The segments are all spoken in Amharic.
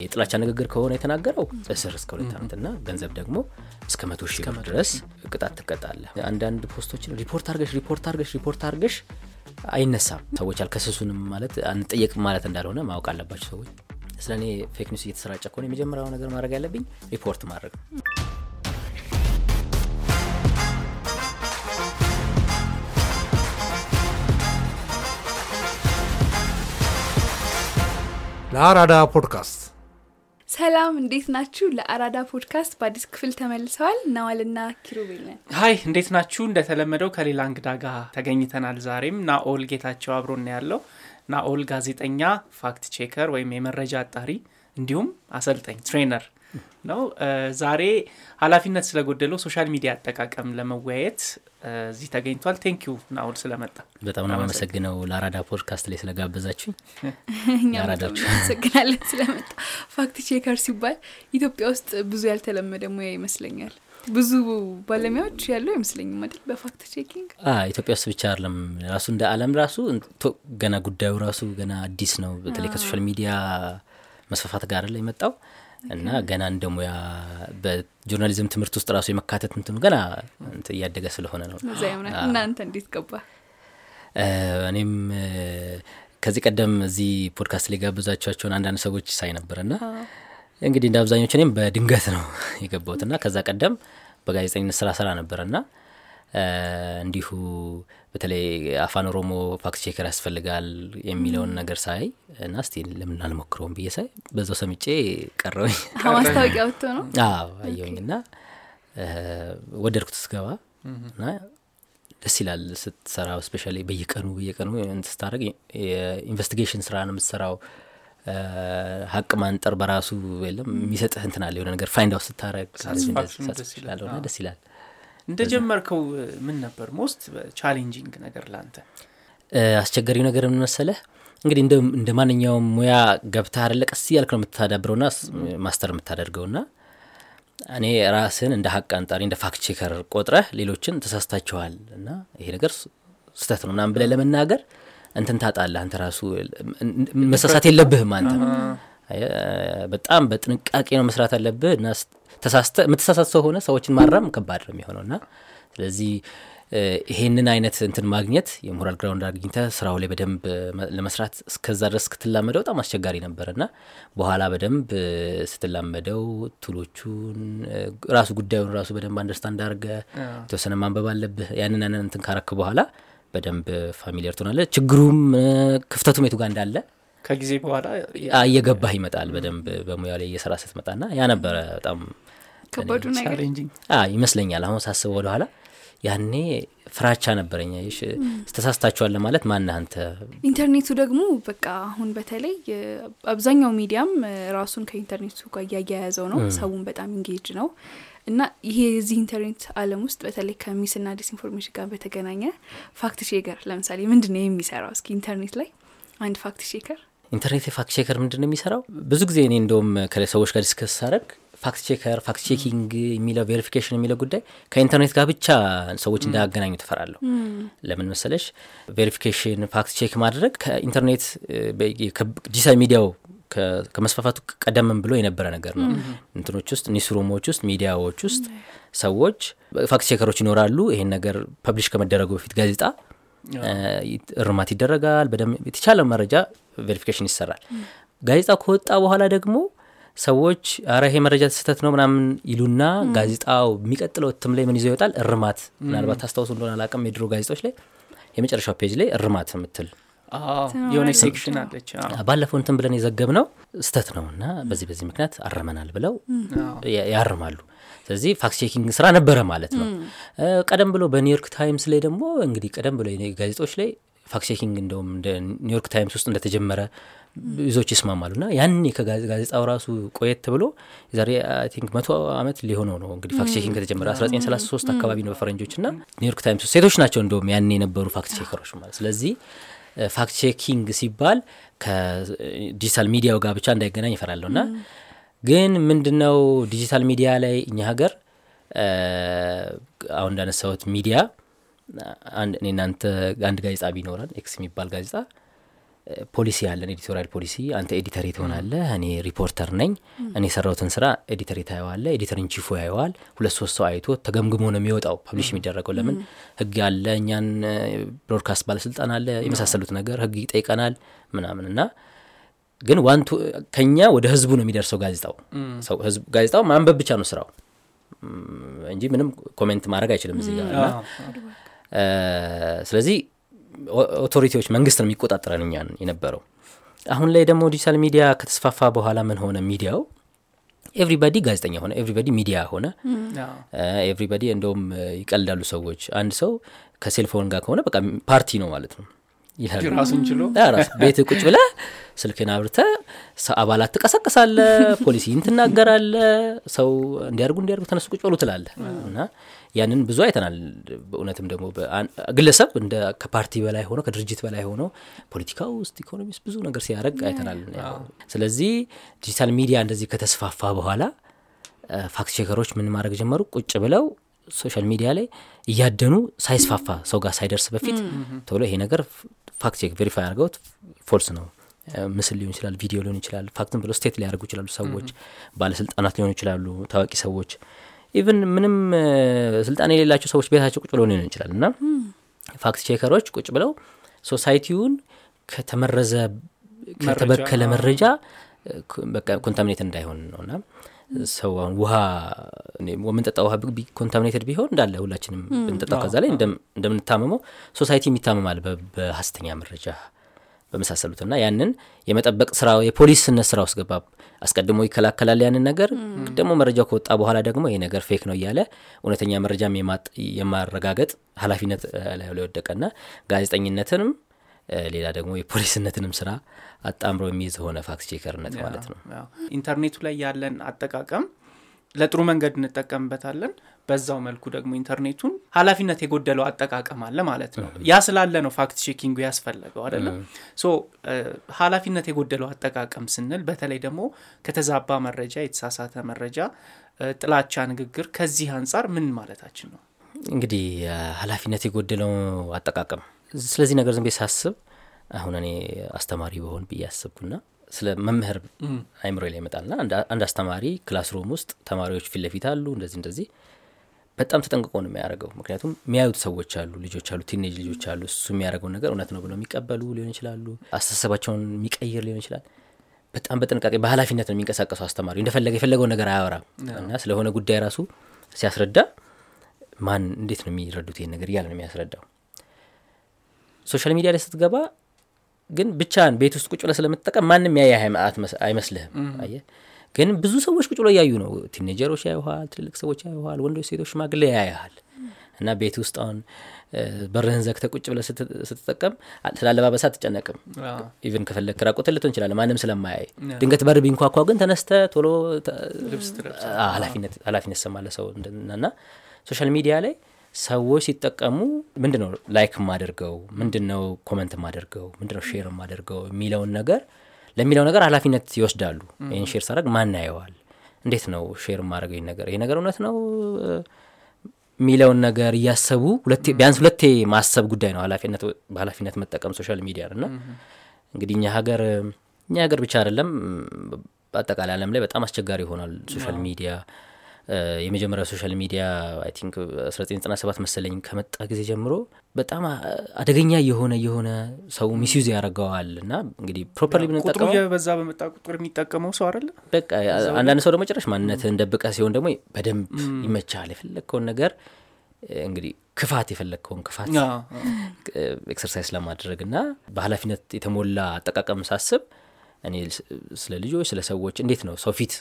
የጥላቻ ንግግር ከሆነ የተናገረው እስር እስከ ሁለት ዓመት እና ገንዘብ ደግሞ እስከ መቶ ሺህ ብር ድረስ ቅጣት ትቀጣለህ። አንዳንድ post ኦችን ሪፖርት አርገሽ ሪፖርት አርገሽ ሪፖርት አርገሽ አይነሳም። ሰዎች አልከሰሱንም ማለት አንጠየቅም ማለት እንዳልሆነ ማወቅ አለባቸው ሰዎች። ስለ እኔ fake news እየተሰራጨ ከሆነ የመጀመሪያው ነገር ማድረግ ያለብኝ ሪፖርት ማድረግ ነው። ለአራዳ ፖድካስት ሰላም እንዴት ናችሁ? ለአራዳ ፖድካስት በአዲስ ክፍል ተመልሰናል። ናዋልና ኪሩቤል ነን። hi እንዴት ናችሁ? እንደተለመደው ከሌላ እንግዳ ጋር ተገኝተናል። ዛሬም ናኦል ጌታቸው አብሮን ያለው ናኦል ጋዜጠኛ፣ fact checker ወይም የመረጃ አጣሪ እንዲሁም አሰልጣኝ trainer ነው። ዛሬ ኃላፊነት ስለጎደለው social media አጠቃቀም ለመወያየት እዚህ ተገኝቷል። thank you ናኦል ስለመጣ በጣም ነው የማመሰግነው ለአራዳ ፖድካስት ላይ በጣም ያራዳችሁ። እናመሰግናለን ስለመጣ። fact checker ሲባል ኢትዮጵያ ውስጥ ብዙ ያልተለመደ ሙያ ይመስለኛል። ብዙ ባለሙያዎች ያለው አይመስለኝም አይደል? በ fact checking ኢትዮጵያ ውስጥ ብቻ አይደለም ራሱ እንደ ዓለም ራሱ ቶ- ገና ጉዳዩ ራሱ ገና አዲስ ነው። በተለይ ከ social media መስፋፋት ጋር ላይ የመጣው እና ገና እንደ ሙያ በ journalism ትምህርት ውስጥ ራሱ የመካተት እንትኑ ገና እያደገ ስለሆነ ነው። አንተ እንዴት ገባህ? እኔም ከዚህ ቀደም እዚህ ፖድካስት ላይ አንዳንድ ሰዎች ሳይ ነበር እና እንግዲህ እንደ አብዛኞቹ እኔም በድንገት ነው የገባሁት እና ከዛ ቀደም በጋዜጠኝነት ስራ ስራ ነበር እና እንዲሁ በተለይ አፋን ኦሮሞ fact checker ያስፈልጋል የሚለውን ነገር ሳይ እና እስቲ ለምን አልሞክረውም ብዬ ሳይ በዛው ሰምጬ ቀረሁኝ። ማስታወቂያ ወጥቶ ነው። አዎ አየሁኝ እና ወደድኩት ስገባ እና ደስ ይላል ስትሰራ specially በየቀኑ በየቀኑ ስታደርግ የ investigation ስራ ነው የምትሰራው ሀቅ ማንጠር በራሱ የለም የሚሰጥህ እንትን አለ የሆነ ነገር find out ስታደርግ ደስ ይላል እንደጀመርከው ምን ነበር most challenging ነገር? እ፣ አስቸጋሪው ነገር ምን መሰለህ? እንግዲህ እንደ ማንኛውም ሙያ ገብተህ አይደለ ቀስ እያልክ ነው የምታዳብረውና master የምታደርገውና እኔ ራስን እንደ ሀቅ አንጣሪ እንደ fact checker ቆጥረህ ሌሎችን ተሳስታችኋል እና ይሄ ነገር ስ- ስህተት ነው ምናምን ብለህ ለመናገር እንትን ታጣለህ። አንተ ራሱ መሳሳት የለብህም አንተ። በጣም በጥንቃቄ ነው መስራት አለብህ እና የምትሳሳት ሰው ሆነ ሰዎችን ማረም ከባድ ነው የሚሆነው እና ስለዚህ ይሄንን አይነት እንትን ማግኘት የ moral ground አግኝተህ ስራው ላይ በደንብ ለመስራት እስከዛ ድረስ ስትላመደው በጣም አስቸጋሪ ነበር እና በኋላ በደንብ ስትላመደው tool ኦቹን ራሱ ጉዳዩን ራሱ በደንብ understand አድርገህ የተወሰነ ማንበብ አለብህ። ያንን ያንን እንትን ካረክ በኋላ በደንብ familiar ትሆናለህ። ችግሩም ክፍተቱም የቱ ጋር እንዳለ ከጊዜ በኋላ አ፣ እየገባህ ይመጣል በደንብ በሙያ ላይ እየሰራ ስትመጣና ያ ነበረ በጣም ከባዱ ነገር ይመስለኛል አሁን ሳስበው ወደኋላ ያኔ ፍራቻ ነበረኝ። ይሽ ተሳስታችኋል ማለት ማነህ አንተ? ኢንተርኔቱ ደግሞ በቃ አሁን በተለይ አብዛኛው ሚዲያም ራሱን ከኢንተርኔቱ ጋር እያያያዘው ነው። ሰውን በጣም engage ነው እና ይሄ የዚህ ኢንተርኔት ዓለም ውስጥ በተለይ ከ mis ና disinformation ጋር በተገናኘ fact checker ለምሳሌ ምንድን ነው የሚሰራው? እስኪ ኢንተርኔት ላይ አንድ fact checker ኢንተርኔት የ fact checker ምንድን ነው የሚሰራው? ብዙ ጊዜ እኔ እንደውም ከሰዎች ጋር discuss ሳደርግ fact checker fact checking የሚለው verification የሚለው ጉዳይ ከኢንተርኔት ጋር ብቻ ሰዎች እንዳያገናኙ ትፈራለሁ። ለምን መሰለሽ? verification fact check ማድረግ ከኢንተርኔት ዲጂታል ሚዲያው ከመስፋፋቱ ቀደምም ብሎ የነበረ ነገር ነው። እንትኖች ውስጥ newsroom ኦች ውስጥ ሚዲያዎች ውስጥ ሰዎች fact checker ኦች ይኖራሉ። ይሄን ነገር publish ከመደረጉ በፊት ጋዜጣ እርማት ይደረጋል። በደንብ የተቻለ መረጃ verification ይሰራል። ጋዜጣ ከወጣ በኋላ ደግሞ ሰዎች አረ ይሄ መረጃ ስህተት ነው ምናምን ይሉና ጋዜጣው የሚቀጥለው እትም ላይ ምን ይዞ ይወጣል? እርማት። ምናልባት ታስታውሱ እንደሆነ አላውቅም። የድሮ ጋዜጦች ላይ የመጨረሻው page ላይ እርማት የምትል የሆነች section አለች። አዎ። ባለፈው እንትን ብለን የዘገብነው ስህተት ነው እና በዚህ በዚህ ምክንያት አረመናል ብለው ያርማሉ። ስለዚህ fact checking ስራ ነበረ ማለት ነው። ቀደም ብሎ በኒውዮርክ ታይምስ ላይ ደግሞ እንግዲህ ቀደም ብሎ ጋዜጦች ላይ fact checking እንደውም እንደ ኒውዮርክ ታይምስ ውስጥ እንደተጀመረ ብዙዎች ይስማማሉ። እና ያኔ ከጋዜጣው ራሱ ቆየት ብሎ የዛሬ I think መቶ ዓመት ሊሆነው ነው እንግዲህ fact checking ከተጀመረ። 1933 አካባቢ ነው በፈረንጆች እና ኒውዮርክ ታይምስ ውስጥ ሴቶች ናቸው እንደውም ያኔ የነበሩ fact checker ኦች ማለት ስለዚህ fact checking ሲባል ከዲጂታል ሚዲያው ጋር ብቻ እንዳይገናኝ ይፈራለሁ እና ግን ምንድነው digital media ላይ እኛ ሀገር አሁን እንዳነሳሁት ሚዲያ እናንተ አንድ ጋዜጣ ቢኖረን X የሚባል ጋዜጣ ፖሊሲ ያለን editorial policy። አንተ editor ትሆናለህ እኔ ሪፖርተር ነኝ። እኔ የሰራውትን ስራ editor ታየዋለ editor in chief ኡ ያየዋል። ሁለት ሶስት ሰው አይቶ ተገምግሞ ነው የሚወጣው publish የሚደረገው። ለምን? ህግ አለ እኛን broadcast ባለስልጣን አለ የመሳሰሉት ነገር ህግ ይጠይቀናል ምናምን እና ግን ዋንቱ ከኛ ወደ ህዝቡ ነው የሚደርሰው ጋዜጣው። ጋዜጣው ማንበብ ብቻ ነው ስራው እንጂ ምንም comment ማድረግ አይችልም እዚህ ጋር ስለዚህ authority ዎች መንግስት ነው የሚቆጣጠረን እኛን የነበረው። አሁን ላይ ደግሞ digital media ከተስፋፋ በኋላ ምን ሆነ? ሚዲያው everybody ጋዜጠኛ ሆነ everybody ሚዲያ ሆነ። everybody እንደውም ይቀልዳሉ ሰዎች። አንድ ሰው ከ cellphone ጋር ከሆነ በቃ ፓርቲ ነው ማለት ነው ራሱን ችሎ? ቤት ቁጭ ብለ ስልክን አብርተ አባላት ትቀሰቅሳለ ፖሊሲን ትናገራለ ሰው እንዲያርጉ እንዲያርጉ ተነሱ ቁጭ በሉ ትላለ እና ያንን ብዙ አይተናል። በእውነትም ደግሞ ግለሰብ እንደ ከፓርቲ በላይ ሆኖ ከድርጅት በላይ ሆኖ ፖለቲካ ውስጥ ኢኮኖሚ ውስጥ ብዙ ነገር ሲያደረግ አይተናል። ስለዚህ digital media እንደዚህ ከተስፋፋ በኋላ fact checker ኦች ምን ማድረግ ጀመሩ? ቁጭ ብለው social media ላይ እያደኑ ሳይስፋፋ ሰው ጋር ሳይደርስ በፊት ቶሎ ይሄ ነገር fact check verify አድርገውት false ነው። ምስል ሊሆን ይችላል ቪዲዮ ሊሆን ይችላል fact ን ብለው state ሊያደርጉ ይችላሉ ሰዎች ባለስልጣናት ሊሆኑ ይችላሉ ታዋቂ ሰዎች even ምንም ስልጣን የሌላቸው ሰዎች ቤታቸው ቁጭ ብለው ሊሆን ይችላል። እና fact checker ኦች ቁጭ ብለው society ውን ከተመረዘ ከተበከለ መረጃ contaminate እንዳይሆን ነው። እና ሰው አሁን ውሃ የምንጠጣው ውሃ contaminated ቢሆን እንዳለ ሁላችንም ብንጠጣው ከዛ ላይ እንደምንታመመው society ም ይታመማል በሀሰተኛ መረጃ በመሳሰሉት እና ያንን የመጠበቅ ስራ የፖሊስነት ስራ ውስጥ ገባ። አስቀድሞ ይከላከላል ያንን ነገር። ደግሞ መረጃው ከወጣ በኋላ ደግሞ ይሄ ነገር fake ነው እያለ እውነተኛ መረጃም የማረጋገጥ ሀላፊነት ላይ ወደቀና ጋዜጠኝነትንም ሌላ ደግሞ የፖሊስነትንም ስራ አጣምሮ የሚይዝ ሆነ fact checker ነት ማለት ነው። ኢንተርኔቱ ላይ ያለን አጠቃቀም ለጥሩ መንገድ እንጠቀምበታለን። በዛው መልኩ ደግሞ ኢንተርኔቱን ሀላፊነት የጎደለው አጠቃቀም አለ ማለት ነው። ያ ስላለ ነው fact checking ኡ ያስፈለገው አይደለም so ሀላፊነት የጎደለው አጠቃቀም ስንል በተለይ ደግሞ ከተዛባ መረጃ የተሳሳተ መረጃ ጥላቻ ንግግር ከዚህ አንጻር ምን ማለታችን ነው? እንግዲህ ሀላፊነት የጎደለው አጠቃቀም ስለዚህ ነገር ዝም ሳስብ አሁን እኔ አስተማሪ በሆን ብዬ አስብኩና ስለ መምህር አይምሮ ላይ ይመጣልና አንድ አስተማሪ classroom ውስጥ ተማሪዎች ፊት ለፊት አሉ እንደዚህ እንደዚህ። በጣም ተጠንቅቆ ነው የሚያደርገው ምክንያቱም የሚያዩት ሰዎች አሉ ልጆች አሉ teenage ልጆች አሉ እሱ የሚያደርገውን ነገር እውነት ነው ብለው የሚቀበሉ ሊሆን ይችላሉ አስተሳሰባቸውን የሚቀይር ሊሆን ይችላል። በጣም በጥንቃቄ በሀላፊነት ነው የሚንቀሳቀሱ አስተማሪ እንደፈለገ የፈለገውን ነገር አያወራም እና ስለሆነ ጉዳይ ራሱ ሲያስረዳ ማን እንዴት ነው የሚረዱት ይህን ነገር እያለ ነው የሚያስረዳው social media ላይ ስትገባ ግን ብቻን ቤት ውስጥ ቁጭ ብለ ስለምትጠቀም ማንም ያየ አይመስልህም። አየ ግን ብዙ ሰዎች ቁጭ ብሎ እያዩ ነው። teenager ኦች ያዩሃል ትልልቅ ሰዎች ያዩሃል ወንዶች ሴቶች ሽማግሌ ያያሃል። እና ቤት ውስጥ አሁን በርህን ዘግተ ቁጭ ብለ ስትጠቀም ስለ አለባበሳ አትጨነቅም even ከፈለግ ራቁት ልትሆን እንችላለ ማንም ስለማያይ። ድንገት በር ቢንኳኳ ግን ተነስተ ቶሎ ኃላፊነት ሰማለ ሰው እና social media ላይ ሰዎች ሲጠቀሙ ምንድ ነው like የማደርገው? ምንድን ነው comment የማደርገው? ምንድ ነው share የማደርገው? የሚለውን ነገር ለሚለው ነገር ኃላፊነት ይወስዳሉ። ይህን share ሳደርግ ማን ያየዋል? እንዴት ነው share የማደርገው ነገር? ይህ ነገር እውነት ነው? የሚለውን ነገር እያሰቡ ቢያንስ ሁለቴ ማሰብ ጉዳይ ነው በኃላፊነት መጠቀም social media እና እንግዲህ እኛ ሀገር እኛ ሀገር ብቻ አይደለም በአጠቃላይ አለም ላይ በጣም አስቸጋሪ ይሆናል social media የመጀመሪያው social media I think 1997 መሰለኝ ከመጣ ጊዜ ጀምሮ በጣም አደገኛ የሆነ የሆነ ሰው misuse ያደርገዋል እና እንግዲህ properly ቁጥሩ የበዛ በመጣ ቁጥር የሚጠቀመው ሰው አለ በቃ አንዳንድ ሰው ደግሞ ጭራሽ ማንነትህን ደብቀ ሲሆን ደግሞ በደንብ ይመቻል። የፈለግከውን ነገር እንግዲህ ክፋት የፈለግከውን ክፋት exercise ለማድረግ እና በኃላፊነት የተሞላ አጠቃቀም ሳስብ እኔ ስለ ልጆች ስለ ሰዎች እንዴት ነው ሰው ፊት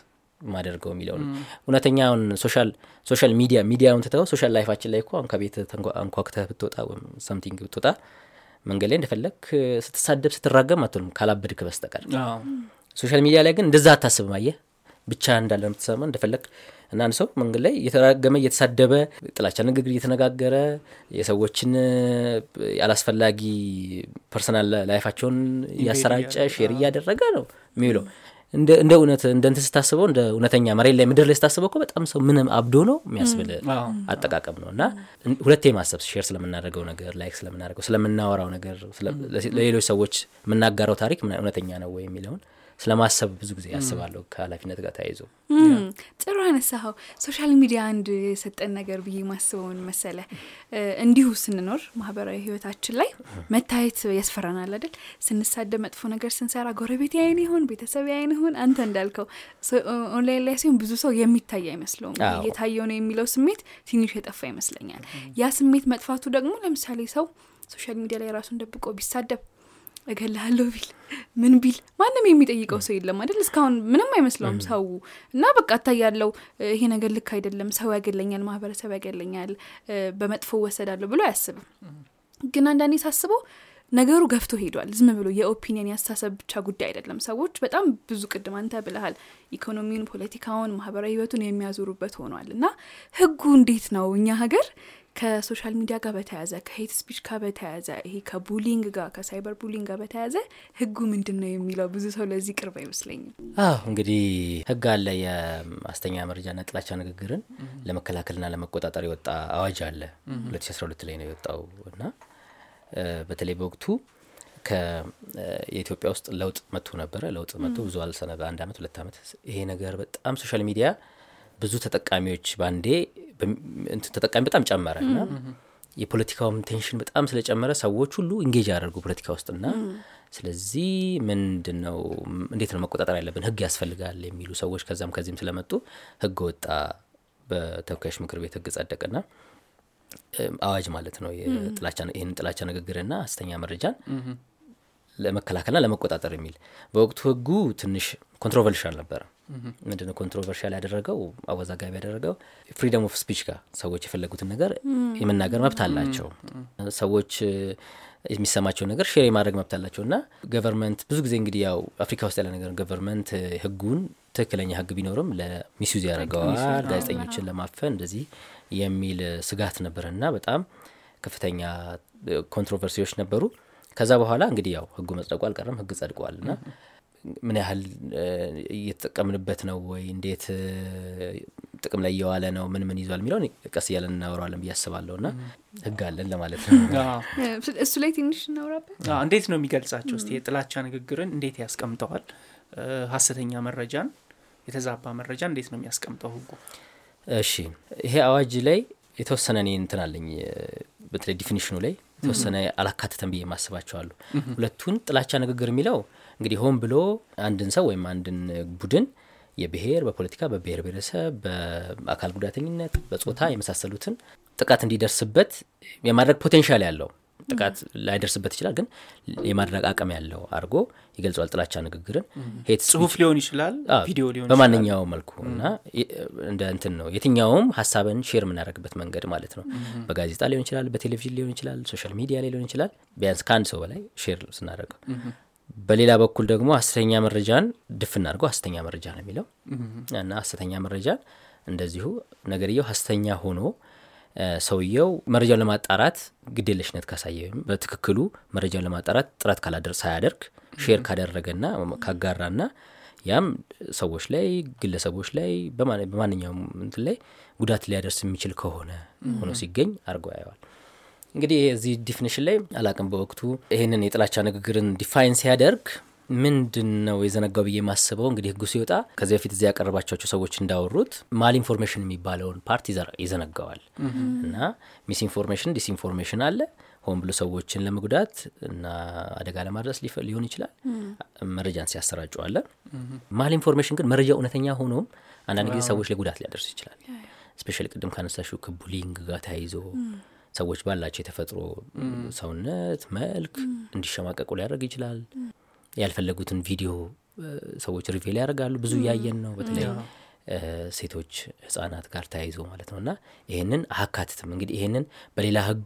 ማደርገው የሚለው ነው። እውነተኛውን social social media ሚዲያውን ትተው social life አችን ላይ እኮ አሁን ከቤት አንኳክተህ ብትወጣ ወይም something ብትወጣ መንገድ ላይ እንደፈለግ ስትሳደብ ስትራገም አትሉም ካላበድክ በስተቀር። social media ላይ ግን እንደዛ አታስብም አየህ። ብቻ እንዳለ የምትሰማ እንደፈለግ እና አንድ ሰው መንገድ ላይ እየተራገመ እየተሳደበ ጥላቻ ንግግር እየተነጋገረ የሰዎችን ያላስፈላጊ personal life ኣቸውን እያሰራጨ share እያደረገ ነው የሚውለው እንደ እውነት እንደ እንትን ስታስበው እንደ እውነተኛ መሬት ላይ ምድር ላይ ስታስበው እኮ በጣም ሰው ምንም አብዶ ነው የሚያስብል አጠቃቀም ነው። እና ሁለቴ ማሰብ share ስለምናደርገው ነገር like ስለምናደርገው ስለምናወራው ነገር ለሌሎች ሰዎች የምናጋራው ታሪክ እውነተኛ ነው ወይ የሚለውን ስለማሰብ ብዙ ጊዜ ያስባለሁ ከኃላፊነት ጋር ተያይዞ ጥሩ አነሳኸው። social media አንድ የሰጠን ነገር ብዬ ማስበውን መሰለ እንዲሁ ስንኖር ማህበራዊ ህይወታችን ላይ መታየት ያስፈራናል አይደል? ስንሳደብ፣ መጥፎ ነገር ስንሰራ ጎረቤት ያይን ይሆን ቤተሰብ ያይን ይሆን አንተ እንዳልከው ኦንላይን ላይ ሲሆን ብዙ ሰው የሚታይ አይመስለውም። እየታየው ነው የሚለው ስሜት ትንሽ የጠፋ ይመስለኛል። ያ ስሜት መጥፋቱ ደግሞ ለምሳሌ ሰው social media ላይ ራሱን ደብቆ ቢሳደብ እገልሃለሁ ቢል ምን ቢል ማንም የሚጠይቀው ሰው የለም አይደል? እስካሁን ምንም አይመስለውም ሰው እና በቃ እታያለው ይሄ ነገር ልክ አይደለም፣ ሰው ያገለኛል፣ ማህበረሰብ ያገለኛል፣ በመጥፎ ወሰዳለሁ ብሎ አያስብም። ግን አንዳንዴ ሳስበው ነገሩ ገፍቶ ሄዷል። ዝም ብሎ የኦፒኒየን ያስተሳሰብ ብቻ ጉዳይ አይደለም። ሰዎች በጣም ብዙ ቅድም አንተ ብልሃል ኢኮኖሚውን፣ ፖለቲካውን፣ ማህበራዊ ህይወቱን የሚያዞሩበት ሆኗል እና ህጉ እንዴት ነው እኛ ሀገር ከ social media ጋር በተያያዘ ከ hate speech ጋር በተያያዘ ይሄ ከ bullying ጋር ከ cyber bullying ጋር በተያያዘ ህጉ ምንድን ነው የሚለው ብዙ ሰው ለዚህ ቅርብ አይመስለኝም። አዎ እንግዲህ ህግ አለ። የሀሰተኛ መረጃና ጥላቻ ንግግርን ለመከላከልና ለመቆጣጠር የወጣ አዋጅ አለ። 2012 ላይ ነው የወጣው እና በተለይ በወቅቱ ከየኢትዮጵያ ውስጥ ለውጥ መጥቶ ነበረ። ለውጥ መጥቶ ብዙ አልሰነ በአንድ አመት ሁለት አመት ይሄ ነገር በጣም social media ብዙ ተጠቃሚዎች እንትን ተጠቃሚ በጣም ጨመረ እና የፖለቲካውም tension በጣም ስለጨመረ ሰዎች ሁሉ engage ያደርጉ ፖለቲካ ውስጥና ስለዚህ ምንድን ነው እንዴት ነው መቆጣጠር ያለብን ህግ ያስፈልጋል የሚሉ ሰዎች ከዛም ከዚህም ስለመጡ ህግ ወጣ። በተወካዮች ምክር ቤት ህግ ጸደቅና አዋጅ ማለት ነው ይህንን ጥላቻ ንግግርና ሐሰተኛ መረጃን ለመከላከልና ለመቆጣጠር የሚል በወቅቱ ህጉ ትንሽ controversial ነበረ። ምንድነው controversial ያደረገው? አወዛጋቢ ያደረገው freedom of speech ጋር ሰዎች የፈለጉትን ነገር የመናገር መብት አላቸው። ሰዎች የሚሰማቸው ነገር share የማድረግ መብት አላቸው። እና government ብዙ ጊዜ እንግዲህ ያው አፍሪካ ውስጥ ያለ ነገር government ህጉን ትክክለኛ ህግ ቢኖርም ለ misuse ያደርገዋል ጋዜጠኞችን ለማፈን እንደዚህ የሚል ስጋት ነበር። እና በጣም ከፍተኛ ኮንትሮቨርሲዎች ነበሩ። ከዛ በኋላ እንግዲህ ያው ህጉ መጽደቁ አልቀረም፣ ህግ ጸድቋል። እና ምን ያህል እየተጠቀምንበት ነው ወይ እንዴት ጥቅም ላይ እየዋለ ነው ምን ምን ይዟል የሚለውን ቀስ እያለን እናወራዋለን ብዬ አስባለሁ እና ህግ አለን ለማለት ነው። እሱ ላይ ትንሽ እናውራበት። አዎ፣ እንዴት ነው የሚገልጻቸው? እስቲ የጥላቻ ንግግርን እንዴት ያስቀምጠዋል? ሀሰተኛ መረጃን፣ የተዛባ መረጃን እንዴት ነው የሚያስቀምጠው ህጉ? እሺ ይሄ አዋጅ ላይ የተወሰነ እኔ እንትን አለኝ በተለይ definition ኑ ላይ የተወሰነ አላካተተም ብዬ ማስባቸው አሉ። ሁለቱን ጥላቻ ንግግር የሚለው እንግዲህ ሆን ብሎ አንድን ሰው ወይም አንድን ቡድን የብሔር በፖለቲካ በብሔር ብሔረሰብ በአካል ጉዳተኝነት በጾታ የመሳሰሉትን ጥቃት እንዲደርስበት የማድረግ potential ያለው ጥቃት ላይደርስበት ይችላል፣ ግን የማድረግ አቅም ያለው አድርጎ ይገልጸዋል። ጥላቻ ንግግርን hate ጽሁፍ ሊሆን ይችላል፣ ቪዲዮ ሊሆን በማንኛውም መልኩ እና እንደ እንትን ነው የትኛውም ሀሳብን share የምናደርግበት መንገድ ማለት ነው። በጋዜጣ ሊሆን ይችላል፣ በቴሌቪዥን ሊሆን ይችላል፣ social media ላይ ሊሆን ይችላል። ቢያንስ ከአንድ ሰው በላይ share ስናደርገው በሌላ በኩል ደግሞ ሀሰተኛ መረጃን define አድርገው ሀሰተኛ መረጃ ነው የሚለው። እና ሀሰተኛ መረጃን እንደዚሁ ነገርየው ሀሰተኛ ሆኖ ሰውየው መረጃውን ለማጣራት ግዴለሽነት ካሳየ ወይም በትክክሉ መረጃውን ለማጣራት ጥረት ሳያደርግ share ካደረገና ካጋራና ያም ሰዎች ላይ ግለሰቦች ላይ በማ- በማንኛውም እንትን ላይ ጉዳት ሊያደርስ የሚችል ከሆነ ሆኖ ሲገኝ አድርጎ ያየዋል። እንግዲህ እዚህ definition ላይ አላቅም በወቅቱ ይህንን የጥላቻ ንግግርን define ሲያደርግ ምንድን ነው የዘነጋው ብዬ የማስበው? እንግዲህ ህጉ ሲወጣ ከዚህ በፊት እዚያ ያቀረባቸው ሰዎች እንዳወሩት malinformation የሚባለውን part ይዘ- ይዘነጋዋል። እና misinformation disinformation አለ። ሆን ብሎ ሰዎችን ለመጉዳት እና አደጋ ለማድረስ ሊሆን ይችላል። መረጃን ሲያሰራጩ አለ። malinformation ግን መረጃ እውነተኛ ሆኖም አንዳንድ ጊዜ ሰዎች ላይ ጉዳት ሊያደርስ ይችላል። specially ቅድም ካነሳሽው ከ bullying ጋር ተያይዞ ሰዎች ባላቸው የተፈጥሮ ሰውነት መልክ እንዲሸማቀቁ ሊያደርግ ይችላል። ያልፈለጉትን ቪዲዮ ሰዎች reveal ያደርጋሉ። ብዙ እያየን ነው፣ በተለይ ሴቶች፣ ህጻናት ጋር ተያይዞ ማለት ነው። እና ይህንን አያካትትም። እንግዲህ ይህንን በሌላ ህግ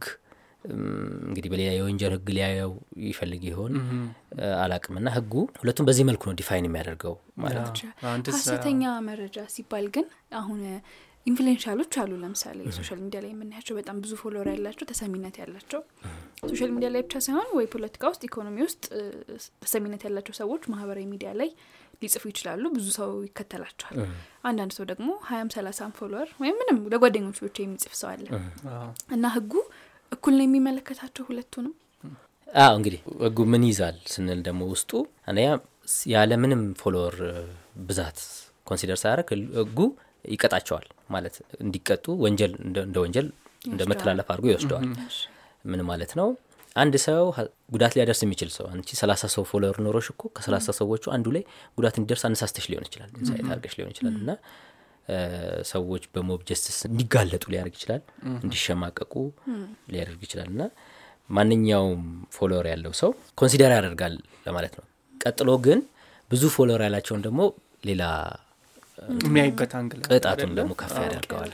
እንግዲህ በሌላ የወንጀል ህግ ሊያየው ይፈልግ ይሆን? አላቅም። እና ህጉ ሁለቱም በዚህ መልኩ ነው define የሚያደርገው ማለት ነው። ሀሰተኛ መረጃ ሲባል ግን አሁን influential ኦች አሉ። ለምሳሌ social media ላይ የምናያቸው በጣም ብዙ follower ያላቸው ተሰሚነት ያላቸው social media ላይ ብቻ ሳይሆን ወይ ፖለቲካ ውስጥ፣ ኢኮኖሚ ውስጥ ተሰሚነት ያላቸው ሰዎች ማህበራዊ ሚዲያ ላይ ሊጽፉ ይችላሉ። ብዙ ሰው ይከተላቸዋል። አንዳንድ ሰው ደግሞ ሀያም ሰላሳም follower ወይም ምንም ለጓደኞቹ ብቻ የሚጽፍ ሰው አለ። እና ህጉ እኩል ነው የሚመለከታቸው ሁለቱንም? አዎ እንግዲህ ህጉ ምን ይዛል ስንል ደግሞ ውስጡ አንደኛ ያለ ምንም follower ብዛት consider ሳያደርግ ህጉ ይቀጣቸዋል ማለት እንዲቀጡ ወንጀል እንደ ወንጀል እንደ መተላለፍ አድርጎ ይወስደዋል። ምን ማለት ነው? አንድ ሰው ጉዳት ሊያደርስ የሚችል ሰው አንቺ ሰላሳ ሰው follower ኖሮሽ እኮ ከሰላሳ ሰዎቹ አንዱ ላይ ጉዳት እንዲደርስ አነሳስተሽ ሊሆን ይችላል incite አድርገሽ ሊሆን ይችላል እና ሰዎች በ mob justice እንዲጋለጡ ሊያደርግ ይችላል እንዲሸማቀቁ ሊያደርግ ይችላል እና ማንኛውም follower ያለው ሰው consider ያደርጋል ለማለት ነው። ቀጥሎ ግን ብዙ follower ያላቸውን ደግሞ ሌላ የሚያይበት angle ቅጣቱን? ደግሞ ከፍ ያደርገዋል